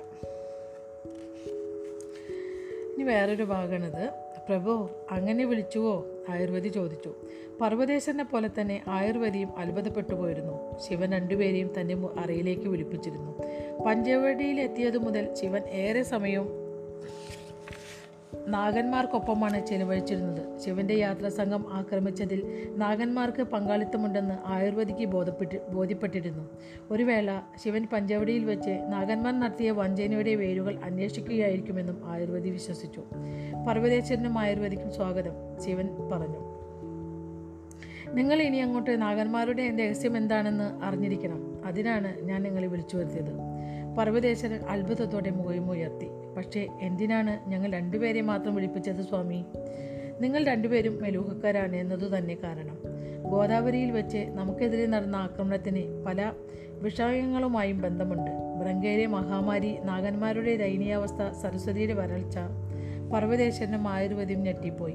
ഇനി വേറൊരു ഭാഗമാണിത്. പ്രഭു അങ്ങനെ വിളിച്ചുവോ? ആയുർവേദി ചോദിച്ചു. പർവതേശ്വരനെ പോലെ തന്നെ ആയുർവേദിയും അത്ഭുതപ്പെട്ടു പോയിരുന്നു. ശിവൻ രണ്ടുപേരെയും തന്റെ അറയിലേക്ക് വിളിപ്പിച്ചിരുന്നു. പഞ്ചവടിയിൽ എത്തിയതു മുതൽ ശിവൻ ഏറെ സമയവും നാഗന്മാർക്കൊപ്പമാണ് ചെലവഴിച്ചിരുന്നത്. ശിവന്റെ യാത്രാസംഘം ആക്രമിച്ചതിൽ നാഗന്മാർക്ക് പങ്കാളിത്തമുണ്ടെന്ന് ആയുർവേദിക്ക് ബോധപ്പെട്ടി ബോധ്യപ്പെട്ടിരുന്നു. ഒരു വേള ശിവൻ പഞ്ചവടിയിൽ വെച്ച് നാഗന്മാർ നടത്തിയ വഞ്ചനയുടെ വേരുകൾ അന്വേഷിക്കുകയായിരിക്കുമെന്നും ആയുർവേദി വിശ്വസിച്ചു. പർവതേശ്വരനും ആയുർവേദിക്കും സ്വാഗതം ശിവൻ പറഞ്ഞു. നിങ്ങൾ ഇനി അങ്ങോട്ട് നാഗന്മാരുടെ രഹസ്യം എന്താണെന്ന് അറിഞ്ഞിരിക്കണം. അതിനാണ് ഞാൻ നിങ്ങളെ വിളിച്ചു വരുത്തിയത്. പർവതേശ്വരൻ അത്ഭുതത്തോടെ മുഖയും ഉയർത്തി. പക്ഷേ എന്തിനാണ് ഞങ്ങൾ രണ്ടുപേരെ മാത്രം വിളിപ്പിച്ചത് സ്വാമി? നിങ്ങൾ രണ്ടുപേരും മെലൂഹക്കാരാണ് എന്നതു തന്നെ കാരണം. ഗോദാവരിയിൽ വെച്ച് നമുക്കെതിരെ നടന്ന ആക്രമണത്തിന് പല വിഷയങ്ങളുമായും ബന്ധമുണ്ട്. ബ്രങ്കയിലെ മഹാമാരി നാഗന്മാരുടെ ദയനീയാവസ്ഥ സരസ്വതിയുടെ വരൾച്ച പർവതേശ്വരനും ആയുർവേദ്യം ഞെട്ടിപ്പോയി.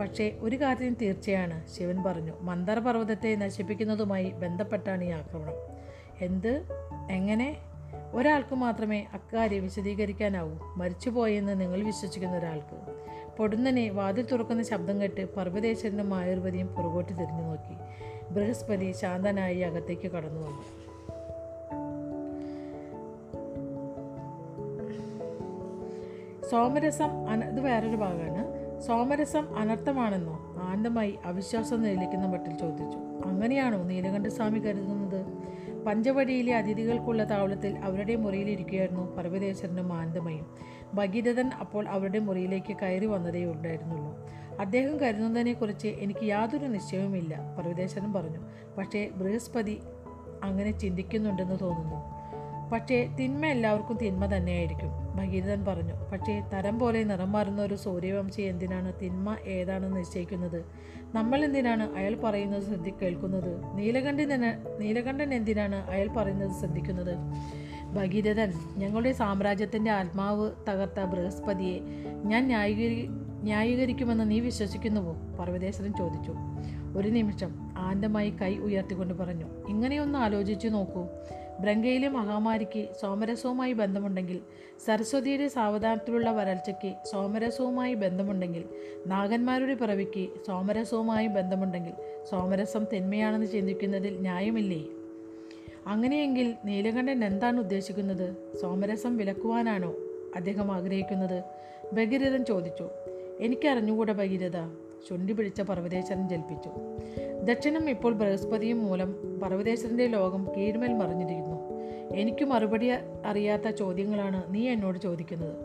പക്ഷേ ഒരു കാര്യം തീർച്ചയാണ് ശിവൻ പറഞ്ഞു മന്ദർ പർവതത്തെ നശിപ്പിക്കുന്നതുമായി ബന്ധപ്പെട്ടാണ് ഈ ആക്രമണം. എന്ത്? എങ്ങനെ? ഒരാൾക്ക് മാത്രമേ അക്കാര്യം വിശദീകരിക്കാനാവൂ. മരിച്ചുപോയെന്ന് നിങ്ങൾ വിശ്വസിക്കുന്ന ഒരാൾക്ക്. പൊടുന്നനെ വാതിൽ തുറക്കുന്ന ശബ്ദം കേട്ട് പർവതേശ്വരനും ആയുർവേദിയും പുറകോട്ട് തിരിഞ്ഞു നോക്കി. ബൃഹസ്പതി ശാന്തനായി അകത്തേക്ക് കടന്നു വന്നു. സോമരസം അന ഇത് വേറൊരു ഭാഗമാണ്. സോമരസം അനർത്ഥമാണെന്നോ ആനന്ദമായി അവിശ്വാസം നിലയ്ക്കുന്ന മട്ടിൽ ചോദിച്ചു. അങ്ങനെയാണോ നീലകണ്ഠസ്വാമി കരുതുന്നത്? പഞ്ചവടിയിലെ അതിഥികൾക്കുള്ള താവളത്തിൽ അവരുടെ മുറിയിലിരിക്കുകയായിരുന്നു പർവതേശ്വരനും ആനന്ദമയും ഭഗീരഥൻ അപ്പോൾ അവരുടെ മുറിയിലേക്ക് കയറി വന്നതേ ഉണ്ടായിരുന്നുള്ളൂ. അദ്ദേഹം കരുതുന്നതിനെക്കുറിച്ച് എനിക്ക് യാതൊരു നിശ്ചയവുമില്ല പർവതേശ്വരൻ പറഞ്ഞു. പക്ഷേ ബൃഹസ്പതി അങ്ങനെ ചിന്തിക്കുന്നുണ്ടെന്ന് തോന്നുന്നു. പക്ഷേ തിന്മ എല്ലാവർക്കും തിന്മ തന്നെയായിരിക്കും. ഭഗീരഥൻ പറഞ്ഞു. പക്ഷേ തരം പോലെ നിറം മാറുന്ന ഒരു സൂര്യവംശി എന്തിനാണ് തിന്മ ഏതാണെന്ന് നിശ്ചയിക്കുന്നത്? നമ്മൾ എന്തിനാണ് അയാൾ പറയുന്നത് ശ്രദ്ധി കേൾക്കുന്നത്? നീലകണ്ഠൻ നീലകണ്ഠൻ എന്തിനാണ് അയാൾ പറയുന്നത് ശ്രദ്ധിക്കുന്നത്? ഭഗീരഥൻ ഞങ്ങളുടെ സാമ്രാജ്യത്തിന്റെ ആത്മാവ് തകർത്ത ബൃഹസ്പതിയെ ഞാൻ ന്യായീകരി ന്യായീകരിക്കുമെന്ന് നീ വിശ്വസിക്കുന്നുവോ? പർവതേശ്വരൻ ചോദിച്ചു. ഒരു നിമിഷം ആനന്ദമായി കൈ ഉയർത്തിക്കൊണ്ട് പറഞ്ഞു. ഇങ്ങനെയൊന്ന് ആലോചിച്ചു നോക്കൂ. ബ്രങ്കയിലെ മഹാമാരിക്ക് സോമരസവുമായി ബന്ധമുണ്ടെങ്കിൽ സരസ്വതിയുടെ സാവധാനത്തിലുള്ള വരൾച്ചയ്ക്ക് സോമരസവുമായി ബന്ധമുണ്ടെങ്കിൽ നാഗന്മാരുടെ പിറവിക്ക് സോമരസവുമായി ബന്ധമുണ്ടെങ്കിൽ സോമരസം തിന്മയാണെന്ന് ചിന്തിക്കുന്നതിൽ ന്യായമില്ലേ? അങ്ങനെയെങ്കിൽ നീലകണ്ഠൻ എന്താണ് ഉദ്ദേശിക്കുന്നത്? സോമരസം വിലക്കുവാനാണോ അദ്ദേഹം ആഗ്രഹിക്കുന്നത്? ഭഗീരഥൻ ചോദിച്ചു. എനിക്കറിഞ്ഞുകൂടെ ഭഗീരഥ. ചുണ്ടി പിടിച്ച പർവതേശ്വരൻ ജൽപ്പിച്ചു. ദക്ഷിണം ഇപ്പോൾ ബൃഹസ്പതിയും മൂലം പർവതേശ്വരന്റെ ലോകം കീഴ്മേൽ മറിഞ്ഞിരിക്കുന്നു. എനിക്ക് മറുപടി അറിയാത്ത ചോദ്യങ്ങളാണ് നീ എന്നോട് ചോദിക്കുന്നത്.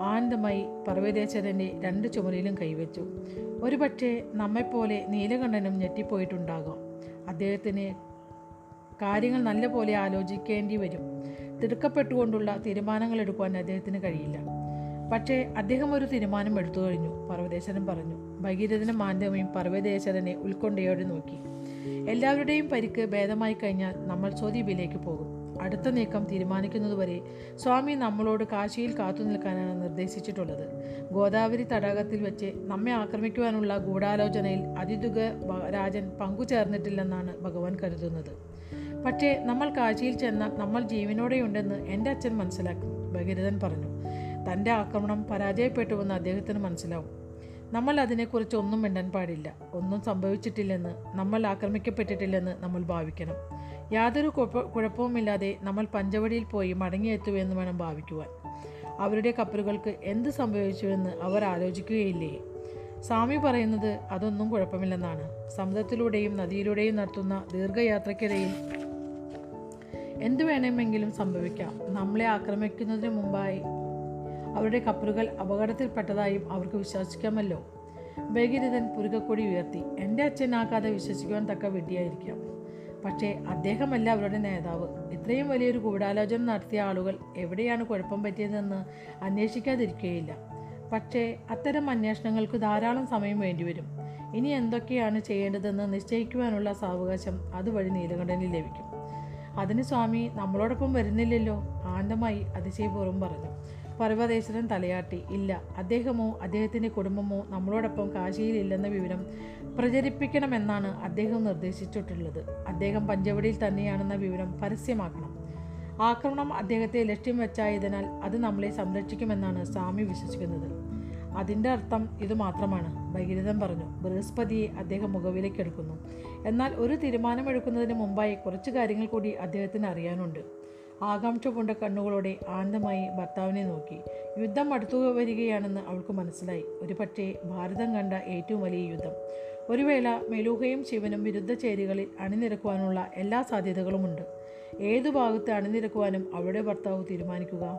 ആനന്ദമായി പർവതേശ്വരന്റെ രണ്ട് ചുമലിലും കൈവച്ചു. ഒരുപക്ഷെ നമ്മെപ്പോലെ നീലകണ്ഠനും ഞെട്ടിപ്പോയിട്ടുണ്ടാകാം. അദ്ദേഹത്തിന് കാര്യങ്ങൾ നല്ലപോലെ ആലോചിക്കേണ്ടി വരും. തിടുക്കപ്പെട്ടുകൊണ്ടുള്ള തീരുമാനങ്ങൾ എടുക്കുവാൻ അദ്ദേഹത്തിന് കഴിയില്ല. പക്ഷേ അദ്ദേഹം ഒരു തീരുമാനം എടുത്തു കഴിഞ്ഞു പർവതേശ്വരൻ പറഞ്ഞു. ഭഗീരഥനും മാന്ഡവയും പർവതേശ്വരനെ ഉൾക്കൊണ്ടയോടെ നോക്കി. എല്ലാവരുടെയും പരിക്ക് ഭേദമായി കഴിഞ്ഞാൽ നമ്മൾ സ്വദ്വീപിലേക്ക് പോകും. അടുത്ത നീക്കം തീരുമാനിക്കുന്നതുവരെ സ്വാമി നമ്മളോട് കാശിയിൽ കാത്തു നിൽക്കാനാണ് നിർദ്ദേശിച്ചിട്ടുള്ളത്. ഗോദാവരി തടാകത്തിൽ വെച്ച് നമ്മെ ആക്രമിക്കുവാനുള്ള ഗൂഢാലോചനയിൽ അതിദുഗ രാജൻ പങ്കുചേർന്നിട്ടില്ലെന്നാണ് ഭഗവാൻ കരുതുന്നത്. പക്ഷേ നമ്മൾ കാശിയിൽ ചെന്നാൽ നമ്മൾ ജീവനോടെയുണ്ടെന്ന് എന്റെ അച്ഛൻ മനസ്സിലാക്കും ഭഗീരഥൻ പറഞ്ഞു. തന്റെ ആക്രമണം പരാജയപ്പെട്ടുവെന്ന് അദ്ദേഹത്തിന് മനസ്സിലാവും. നമ്മൾ അതിനെക്കുറിച്ച് ഒന്നും മിണ്ടാൻ പാടില്ല. ഒന്നും സംഭവിച്ചിട്ടില്ലെന്ന് നമ്മൾ ആക്രമിക്കപ്പെട്ടിട്ടില്ലെന്ന് നമ്മൾ ഭാവിക്കണം. യാതൊരു കുഴപ്പ കുഴപ്പവുമില്ലാതെ നമ്മൾ പഞ്ചവടിയിൽ പോയി മടങ്ങിയെത്തുമെന്ന് വേണം ഭാവിക്കുവാൻ. അവരുടെ കപ്പലുകൾക്ക് എന്ത് സംഭവിച്ചുവെന്ന് അവർ ആലോചിക്കുകയില്ലേ? സ്വാമി പറയുന്നത് അതൊന്നും കുഴപ്പമില്ലെന്നാണ്. സമുദ്രത്തിലൂടെയും നദിയിലൂടെയും നടത്തുന്ന ദീർഘയാത്രയ്ക്കിടയിൽ എന്തു വേണമെങ്കിലും സംഭവിക്കാം. നമ്മളെ ആക്രമിക്കുന്നതിന് മുമ്പായി അവരുടെ കപ്പലുകൾ അപകടത്തിൽപ്പെട്ടതായും അവർക്ക് വിശ്വസിക്കാമല്ലോ. ഭഗീരഥൻ പുരുകക്കൊടി ഉയർത്തി. എന്റെ കഥ വിശ്വസിക്കുവാൻ തക്ക വിഡ്ഢിയായിരിക്കാം. പക്ഷേ അദ്ദേഹമല്ല അവരുടെ നേതാവ്. ഇത്രയും വലിയൊരു ഗൂഢാലോചന നടത്തിയ ആളുകൾ എവിടെയാണ് കുഴപ്പം പറ്റിയതെന്ന് അന്വേഷിക്കാതിരിക്കുകയില്ല പക്ഷേ അത്തരം അന്വേഷണങ്ങൾക്ക് ധാരാളം സമയം വേണ്ടിവരും. ഇനി എന്തൊക്കെയാണ് ചെയ്യേണ്ടതെന്ന് നിശ്ചയിക്കുവാനുള്ള സാവകാശം അതുവഴി നീലകണ്ഠന് ലഭിക്കും. അതിന് സ്വാമി നമ്മളോടൊപ്പം വരുന്നില്ലല്ലോ. ആനന്ദമായി അതിശയപൂർവം പറഞ്ഞു. പർവതേശ്വരൻ തലയാട്ടി. ഇല്ല അദ്ദേഹമോ അദ്ദേഹത്തിന്റെ കുടുംബമോ നമ്മളോടൊപ്പം കാശിയിലില്ലെന്ന വിവരം പ്രചരിപ്പിക്കണമെന്നാണ് അദ്ദേഹം നിർദ്ദേശിച്ചിട്ടുള്ളത്. അദ്ദേഹം പഞ്ചവടിയിൽ തന്നെയാണെന്ന വിവരം പരസ്യമാക്കണം. ആക്രമണം അദ്ദേഹത്തെ ലക്ഷ്യം വെച്ചായതിനാൽ അത് നമ്മളെ സംരക്ഷിക്കുമെന്നാണ് സ്വാമി വിശ്വസിക്കുന്നത്. അതിന്റെ അർത്ഥം ഇത് മാത്രമാണ്. ഭഗീരഥൻ പറഞ്ഞു ബൃഹസ്പതിയെ അദ്ദേഹം മുഖവിലേക്കെടുക്കുന്നു എന്നാൽ ഒരു തീരുമാനമെടുക്കുന്നതിന് മുമ്പായി കുറച്ച് കാര്യങ്ങൾ കൂടി അദ്ദേഹത്തിന് അറിയാനുണ്ട്. ആകാംക്ഷ പൂണ്ട കണ്ണുകളോടെ ആനന്ദമായി ഭർത്താവിനെ നോക്കി. യുദ്ധം അടുത്തു വരികയാണെന്ന് അവൾക്ക് മനസ്സിലായി. ഒരു പക്ഷേ ഭാരതം കണ്ട ഏറ്റവും വലിയ യുദ്ധം. ഒരു വേള മെലൂഹയും ശിവനും വിരുദ്ധ ചേരികളിൽ അണിനിരക്കുവാനുള്ള എല്ലാ സാധ്യതകളുമുണ്ട്. ഏതു ഭാഗത്ത് അണിനിരക്കുവാനും അവളുടെ ഭർത്താവ് തീരുമാനിക്കുക?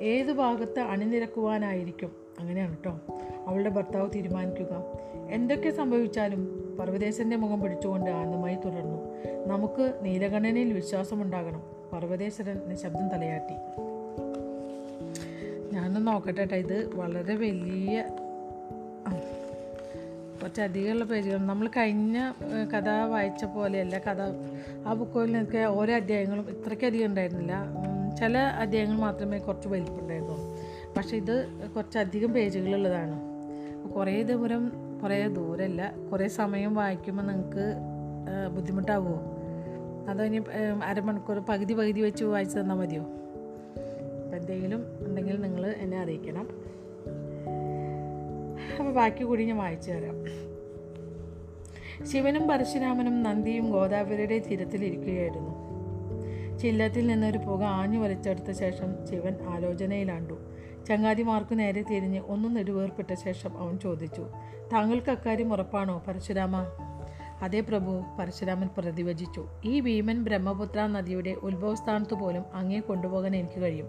ഏതു ഭാഗത്ത് അണിനിരക്കുവാനായിരിക്കും? അങ്ങനെയാണ് കേട്ടോ അവളുടെ ഭർത്താവ് തീരുമാനിക്കുക. എന്തൊക്കെ സംഭവിച്ചാലും പർവതേശന്റെ മുഖം പിടിച്ചുകൊണ്ട് ആനന്ദമായി തുടർന്നു. നമുക്ക് നീലകണ്ഠനിൽ വിശ്വാസമുണ്ടാകണം. പർവതേശ്വരൻ നിശബ്ദം തലയാട്ടി. ഞാനൊന്ന് നോക്കട്ടെ കേട്ടോ ഇത് വളരെ വലിയ കുറച്ച് അധികമുള്ള പേജുകൾ നമ്മൾ കഴിഞ്ഞ കഥ വായിച്ച പോലെയല്ല. കഥ ആ ബുക്കുകളിൽ നിന്നൊക്കെ ഓരോ അധ്യായങ്ങളും ഇത്രയ്ക്കധികം ഉണ്ടായിരുന്നില്ല. ചില അധ്യായങ്ങൾ മാത്രമേ കുറച്ച് വലിപ്പുണ്ടായിരുന്നുള്ളൂ പക്ഷേ ഇത് കുറച്ചധികം പേജുകളുള്ളതാണ്. കുറേ ദൂരം കുറേ ദൂരമല്ല കുറേ സമയം വായിക്കുമ്പോൾ നിങ്ങൾക്ക് ബുദ്ധിമുട്ടാവുമോ അതോ ഇനി അരമണിക്കൂർ പകുതി പകുതി വെച്ച് വായിച്ചു തന്നാൽ മതിയോ? എന്തെങ്കിലും ഉണ്ടെങ്കിൽ നിങ്ങൾ എന്നെ അറിയിക്കണം. അപ്പോൾ ബാക്കി കൂടി ഞാൻ വായിച്ചു തരാം. ശിവനും പരശുരാമനും നന്ദിയും ഗോദാവരിയുടെ തീരത്തിലിരിക്കുകയായിരുന്നു ചില്ലത്തിൽ നിന്നൊരു പുക ആഞ്ഞു വലിച്ചെടുത്ത ശേഷം ശിവൻ ആലോചനയിലാണ്ടു. ചങ്ങാതിമാർക്ക് നേരെ തിരിഞ്ഞ് ഒന്നും നെടുവേർപ്പെട്ട ശേഷം അവൻ ചോദിച്ചു താങ്കൾക്ക് അക്കാര്യം ഉറപ്പാണോ പരശുരാമ? അതേ പ്രഭു പരശുരാമൻ പ്രതിവചിച്ചു. ഈ ഭീമൻ ബ്രഹ്മപുത്ര നദിയുടെ ഉത്ഭവസ്ഥാനത്ത് പോലും അങ്ങേ കൊണ്ടുപോകാൻ എനിക്ക് കഴിയും.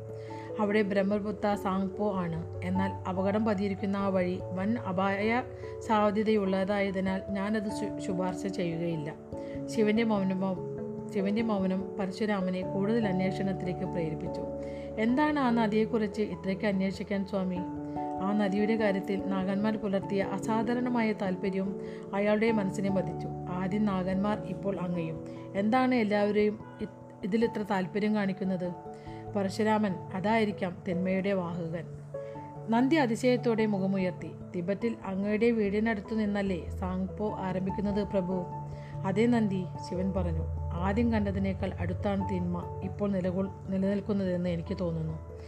അവിടെ ബ്രഹ്മപുത്ര സാങ്പോ ആണ്. എന്നാൽ അപകടം പതിയിരിക്കുന്ന ആ വഴി വൻ അപായ സാധ്യതയുള്ളതായതിനാൽ ഞാനത് ശുപാർശ ചെയ്യുകയില്ല. ശിവന്റെ മൗനമോ ശിവന്റെ മൗനം പരശുരാമനെ കൂടുതൽ അന്വേഷണത്തിലേക്ക് പ്രേരിപ്പിച്ചു. എന്താണ് ആ നദിയെക്കുറിച്ച് ഇത്രയ്ക്ക് അന്വേഷിക്കാൻ സ്വാമി? ആ നദിയുടെ കാര്യത്തിൽ നാഗന്മാർ പുലർത്തിയ അസാധാരണമായ താല്പര്യവും അയാളുടെ മനസ്സിനെ മതിച്ചു. ആദ്യം നാഗന്മാർ ഇപ്പോൾ അങ്ങയും. എന്താണ് എല്ലാവരെയും ഇതിലിത്ര താല്പര്യം കാണിക്കുന്നത്? പരശുരാമൻ അതായിരിക്കാം തിന്മയുടെ വാഹകൻ. നന്ദി അതിശയത്തോടെ മുഖമുയർത്തി. തിബറ്റിൽ അങ്ങയുടെ വീടിനടുത്തു നിന്നല്ലേ സാങ്പോ ആരംഭിക്കുന്നത് പ്രഭു? അതേ നന്ദി ശിവൻ പറഞ്ഞു. ആദ്യം കണ്ടതിനേക്കാൾ അടുത്താണ് തിന്മ ഇപ്പോൾ നിലകൊൾ നിലനിൽക്കുന്നതെന്ന് എനിക്ക് തോന്നുന്നു.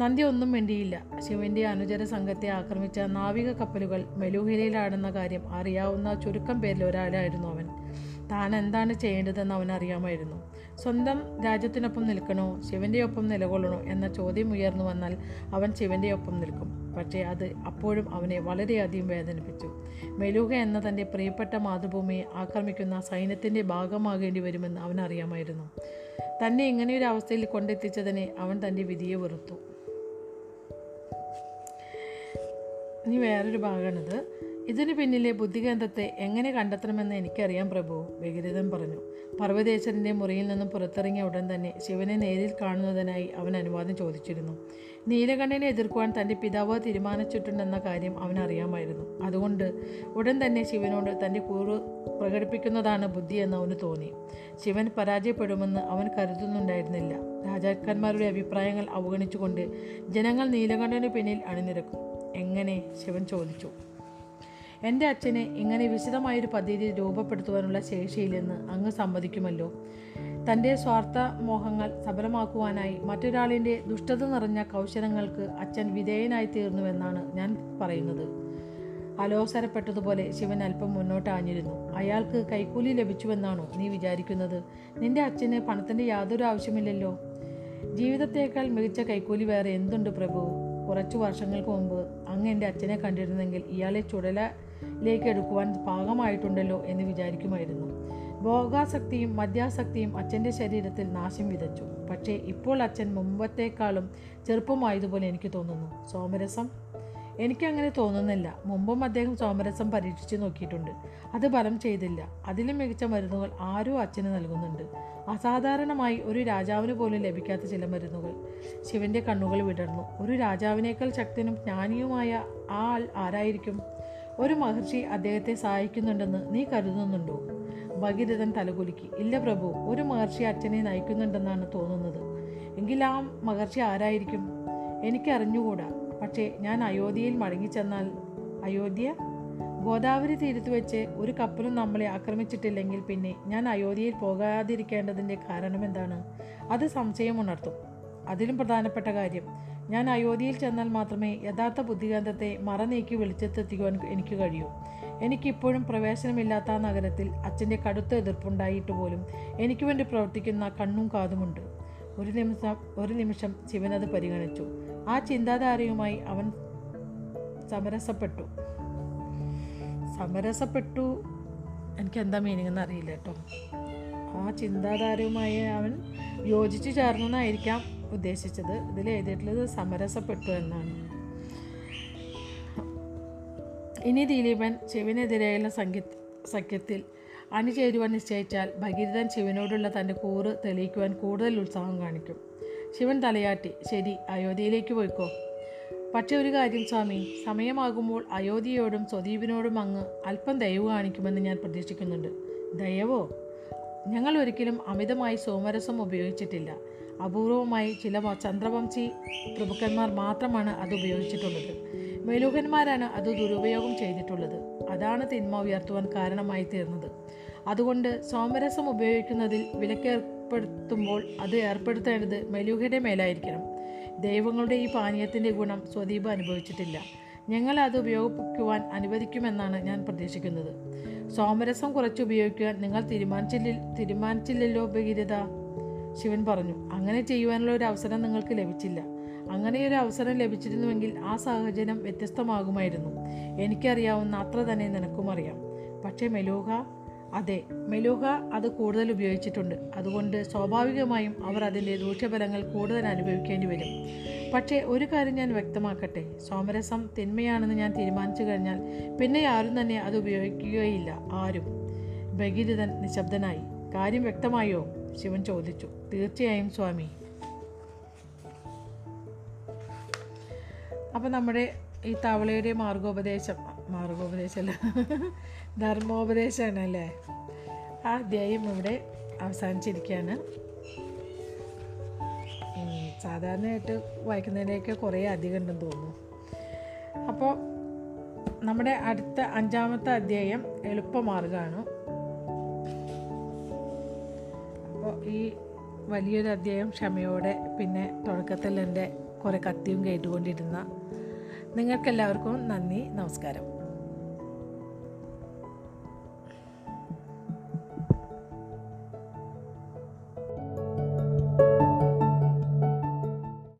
നന്ദി ഒന്നും വേണ്ടിയില്ല ശിവന്റെ അനുചര സംഘത്തെ ആക്രമിച്ച നാവിക കപ്പലുകൾ മെലൂഹിലയിലാണെന്ന കാര്യം അറിയാവുന്ന ചുരുക്കം പേരിൽ ഒരാളായിരുന്നു അവൻ. താൻ എന്താണ് ചെയ്യേണ്ടതെന്ന് അവൻ അറിയാമായിരുന്നു. സ്വന്തം രാജ്യത്തിനൊപ്പം നിൽക്കണോ? ശിവന്റെ ഒപ്പം നിലകൊള്ളണോ? എന്ന ചോദ്യം ഉയർന്നു വന്നാൽ അവൻ ശിവന്റെ ഒപ്പം നിൽക്കും. പക്ഷേ അത് അപ്പോഴും അവനെ വളരെയധികം വേദനിപ്പിച്ചു. മെലൂഹ എന്ന തന്റെ പ്രിയപ്പെട്ട മാതൃഭൂമിയെ ആക്രമിക്കുന്ന സൈന്യത്തിന്റെ ഭാഗമാകേണ്ടി വരുമെന്ന് അവനറിയാമായിരുന്നു. തന്നെ ഇങ്ങനെയൊരു അവസ്ഥയിൽ കൊണ്ടെത്തിച്ചതിനെ അവൻ തന്റെ വിധിയെ വെറുത്തു. ഇനി വേറൊരു ഭാഗമാണിത്. ഇതിനു പിന്നിലെ ബുദ്ധികേന്ദ്രത്തെ എങ്ങനെ കണ്ടെത്തണമെന്ന് എനിക്കറിയാം പ്രഭു ഭഗീരഥൻ പറഞ്ഞു. പർവതേശ്വരന്റെ മുറിയിൽ നിന്നും പുറത്തിറങ്ങിയ ഉടൻ തന്നെ ശിവനെ നേരിൽ കാണുന്നതിനായി അവൻ അനുവാദം ചോദിച്ചിരുന്നു. നീലകണ്ഠനെ എതിർക്കുവാൻ തന്റെ പിതാവ് തീരുമാനിച്ചിട്ടുണ്ടെന്ന കാര്യം അവൻ അറിയാമായിരുന്നു അതുകൊണ്ട് ഉടൻ തന്നെ ശിവനോട് തന്റെ കൂറ് പ്രകടിപ്പിക്കുന്നതാണ് ബുദ്ധി എന്ന് അവന് തോന്നി. ശിവൻ പരാജയപ്പെടുമെന്ന് അവൻ കരുതുന്നുണ്ടായിരുന്നില്ല. രാജാക്കന്മാരുടെ അഭിപ്രായങ്ങൾ അവഗണിച്ചുകൊണ്ട് ജനങ്ങൾ നീലകണ്ഠന് പിന്നിൽ അണിനിരക്കും. എങ്ങനെ? ശിവൻ ചോദിച്ചു. എന്റെ അച്ഛനെ ഇങ്ങനെ വിശദമായൊരു പദ്ധതി രൂപപ്പെടുത്തുവാനുള്ള ശേഷിയില്ലെന്ന് അങ്ങ് സമ്മതിക്കുമല്ലോ. തന്റെ സ്വാർത്ഥ മോഹങ്ങൾ സബലമാക്കുവാനായി മറ്റൊരാളിന്റെ ദുഷ്ടത നിറഞ്ഞ കൗശലങ്ങൾക്ക് അച്ഛൻ വിധേയനായി തീർന്നുവെന്നാണ് ഞാൻ പറയുന്നത്. അലോസരപ്പെട്ടതുപോലെ ശിവൻ അല്പം മുന്നോട്ട് ആഞ്ഞിരുന്നു. അയാൾക്ക് കൈക്കൂലി ലഭിച്ചുവെന്നാണോ നീ വിചാരിക്കുന്നത്? നിന്റെ അച്ഛന് പണത്തിന്റെ യാതൊരു ആവശ്യമില്ലല്ലോ. ജീവിതത്തേക്കാൾ മികച്ച കൈക്കൂലി വേറെ എന്തുണ്ട് പ്രഭു? കുറച്ചു വർഷങ്ങൾക്ക് മുമ്പ് അങ്ങ് എന്റെ അച്ഛനെ കണ്ടിരുന്നെങ്കിൽ ഇയാളെ ചുടലയിലേക്ക് എടുക്കുവാൻ പാകമായിട്ടുണ്ടല്ലോ എന്ന് വിചാരിക്കുമായിരുന്നു. ഭോഗാസക്തിയും മദ്യാസക്തിയും അച്ഛന്റെ ശരീരത്തിൽ നാശം വിതച്ചു. പക്ഷേ ഇപ്പോൾ അച്ഛൻ മുമ്പത്തേക്കാളും ചെറുപ്പമായതുപോലെ എനിക്ക് തോന്നുന്നു. സോമരസം? എനിക്കങ്ങനെ തോന്നുന്നില്ല. മുമ്പും അദ്ദേഹം സോമരസം പരീക്ഷിച്ച് നോക്കിയിട്ടുണ്ട്. അത് ഫലം ചെയ്തില്ല. അതിലും മികച്ച മരുന്നുകൾ ആരോ അച്ഛന് നൽകുന്നുണ്ട്. അസാധാരണമായി ഒരു രാജാവിന് പോലും ലഭിക്കാത്ത ചില മരുന്നുകൾ. ശിവന്റെ കണ്ണുകൾ വിടർന്നു. ഒരു രാജാവിനേക്കാൾ ശക്തനും ജ്ഞാനിയുമായ ആൾ ആരായിരിക്കും? ഒരു മഹർഷി അദ്ദേഹത്തെ സഹായിക്കുന്നുണ്ടെന്ന് നീ കരുതുന്നുണ്ടോ? ഭഗീരഥൻ തലകുലുക്കി. ഇല്ല പ്രഭു ഒരു മഹർഷി അച്ഛനെ നയിക്കുന്നുണ്ടെന്നാണ് തോന്നുന്നത്. എങ്കിൽ ആ മഹർഷി ആരായിരിക്കും? എനിക്കറിഞ്ഞുകൂടാ. പക്ഷേ ഞാൻ അയോധ്യയിൽ മടങ്ങിച്ചെന്നാൽ അയോധ്യ? ഗോദാവരി തീരത്ത് വെച്ച് ഒരു കപ്പലും നമ്മളെ ആക്രമിച്ചിട്ടില്ലെങ്കിൽ പിന്നെ ഞാൻ അയോധ്യയിൽ പോകാതിരിക്കേണ്ടതിന്റെ കാരണം എന്താണ് അത് സംശയം ഉണർത്തും. അതിലും പ്രധാനപ്പെട്ട കാര്യം ഞാൻ അയോധ്യയിൽ ചെന്നാൽ മാത്രമേ യഥാർത്ഥ ബുദ്ധികാന്തത്തെ മറ നീക്കി വെളിച്ചത്തെത്തിക്കുവാൻ എനിക്ക് കഴിയൂ. എനിക്കിപ്പോഴും പ്രവേശനമില്ലാത്ത ആ നഗരത്തിൽ അച്ഛന്റെ കടുത്ത എതിർപ്പുണ്ടായിട്ട് പോലും എനിക്ക് വേണ്ടി പ്രവർത്തിക്കുന്ന കണ്ണും കാതുമുണ്ട് ഒരു നിമിഷം ഒരു നിമിഷം ശിവനത് പരിഗണിച്ചു. ആ ചിന്താധാരയുമായി അവൻ സമരസപ്പെട്ടു. സമരസപ്പെട്ടു. എനിക്ക് എന്താ മീനിങ് എന്ന് അറിയില്ല കേട്ടോ. ആ ചിന്താധാരയുമായി അവൻ യോജിച്ചു ചേർന്നെന്നായിരിക്കാം ഉദ്ദേശിച്ചത്. ഇതിൽ എഴുതിയിട്ടുള്ളത് സമരസപ്പെട്ടു എന്നാണ്. ഇനി ദിലീപൻ ശിവനെതിരെയുള്ള സംഖ്യ സഖ്യത്തിൽ അണിചേരുവാൻ നിശ്ചയിച്ചാൽ ഭഗീരഥൻ ശിവനോടുള്ള തന്റെ കൂറ് തെളിയിക്കുവാൻ കൂടുതൽ ഉത്സാഹം കാണിക്കും. ശിവൻ തലയാട്ടി ശരി അയോധ്യയിലേക്ക് പോയിക്കോ. പക്ഷേ ഒരു കാര്യം സ്വാമി സമയമാകുമ്പോൾ അയോധ്യയോടും സ്വദീപിനോടും അങ്ങ് അല്പം ദയവ് കാണിക്കുമെന്ന് ഞാൻ പ്രതീക്ഷിക്കുന്നുണ്ട്. ദയവോ? ഞങ്ങൾ ഒരിക്കലും അമിതമായി സോമരസം ഉപയോഗിച്ചിട്ടില്ല. അപൂർവമായി ചില ചന്ദ്രവംശി പ്രഭുക്കന്മാർ മാത്രമാണ് അത് ഉപയോഗിച്ചിട്ടുള്ളത്. മേലൂഹന്മാരാണ് അത് ദുരുപയോഗം ചെയ്തിട്ടുള്ളത്. അതാണ് തിന്മ ഉയർത്തുവാൻ കാരണമായി തീർന്നത്. അതുകൊണ്ട് സോമരസം ഉപയോഗിക്കുന്നതിൽ വിലക്കേർപ്പെടുത്തുമ്പോൾ അത് ഏർപ്പെടുത്തേണ്ടത് മെലൂഹയുടെ മേലായിരിക്കണം. ദൈവങ്ങളുടെ ഈ പാനീയത്തിന്റെ ഗുണം സ്വദീപ് അനുഭവിച്ചിട്ടില്ല. ഞങ്ങൾ അത് ഉപയോഗിക്കുവാൻ അനുവദിക്കുമെന്നാണ് ഞാൻ പ്രതീക്ഷിക്കുന്നത്. സോമരസം കുറച്ച് ഉപയോഗിക്കുവാൻ നിങ്ങൾ തീരുമാനിച്ചില്ല തീരുമാനിച്ചില്ലല്ലോ ഭഗീരഥ ശിവൻ പറഞ്ഞു അങ്ങനെ ചെയ്യുവാനുള്ള ഒരു അവസരം നിങ്ങൾക്ക് ലഭിച്ചില്ല. അങ്ങനെ ഒരു അവസരം ലഭിച്ചിരുന്നുവെങ്കിൽ ആ സാഹചര്യം വ്യത്യസ്തമാകുമായിരുന്നു. എനിക്കറിയാവുന്ന അത്ര തന്നെ നിനക്കും അറിയാം. പക്ഷേ മെലൂഹ അതെ മെലൂഹ അത് കൂടുതൽ ഉപയോഗിച്ചിട്ടുണ്ട്. അതുകൊണ്ട് സ്വാഭാവികമായും അവർ അതിന്റെ ദൂഷ്യഫലങ്ങൾ കൂടുതൽ അനുഭവിക്കേണ്ടി വരും. പക്ഷേ ഒരു കാര്യം ഞാൻ വ്യക്തമാക്കട്ടെ. സോമരസം തിന്മയാണെന്ന് ഞാൻ തീരുമാനിച്ചു കഴിഞ്ഞാൽ പിന്നെ ആരും തന്നെ അത് ഉപയോഗിക്കുകയില്ല. ആരും. ഭഗീരഥൻ നിശബ്ദനായി. കാര്യം വ്യക്തമായോ? ശിവൻ ചോദിച്ചു. തീർച്ചയായും സ്വാമി. അപ്പം നമ്മുടെ ഈ തവളയുടെ മാർഗോപദേശം മാർഗോപദേശമല്ല ധർമ്മോപദേശമാണ് അല്ലേ? ആ അധ്യായം ഇവിടെ അവസാനിച്ചിരിക്കുകയാണ്. സാധാരണയായിട്ട് വായിക്കുന്നതിനൊക്കെ കുറേ അധികം ഉണ്ടെന്ന് തോന്നുന്നു. അപ്പോൾ നമ്മുടെ അടുത്ത അഞ്ചാമത്തെ അധ്യായം എളുപ്പമാർഗമാണ് അപ്പോൾ ഈ വലിയൊരു അധ്യായം ക്ഷമയോടെ പിന്നെ തുടക്കത്തിൽ എന്റെ കുറേ കത്തിയും കേട്ടുകൊണ്ടിരുന്ന നിങ്ങൾക്കെല്ലാവർക്കും നന്ദി നമസ്കാരം.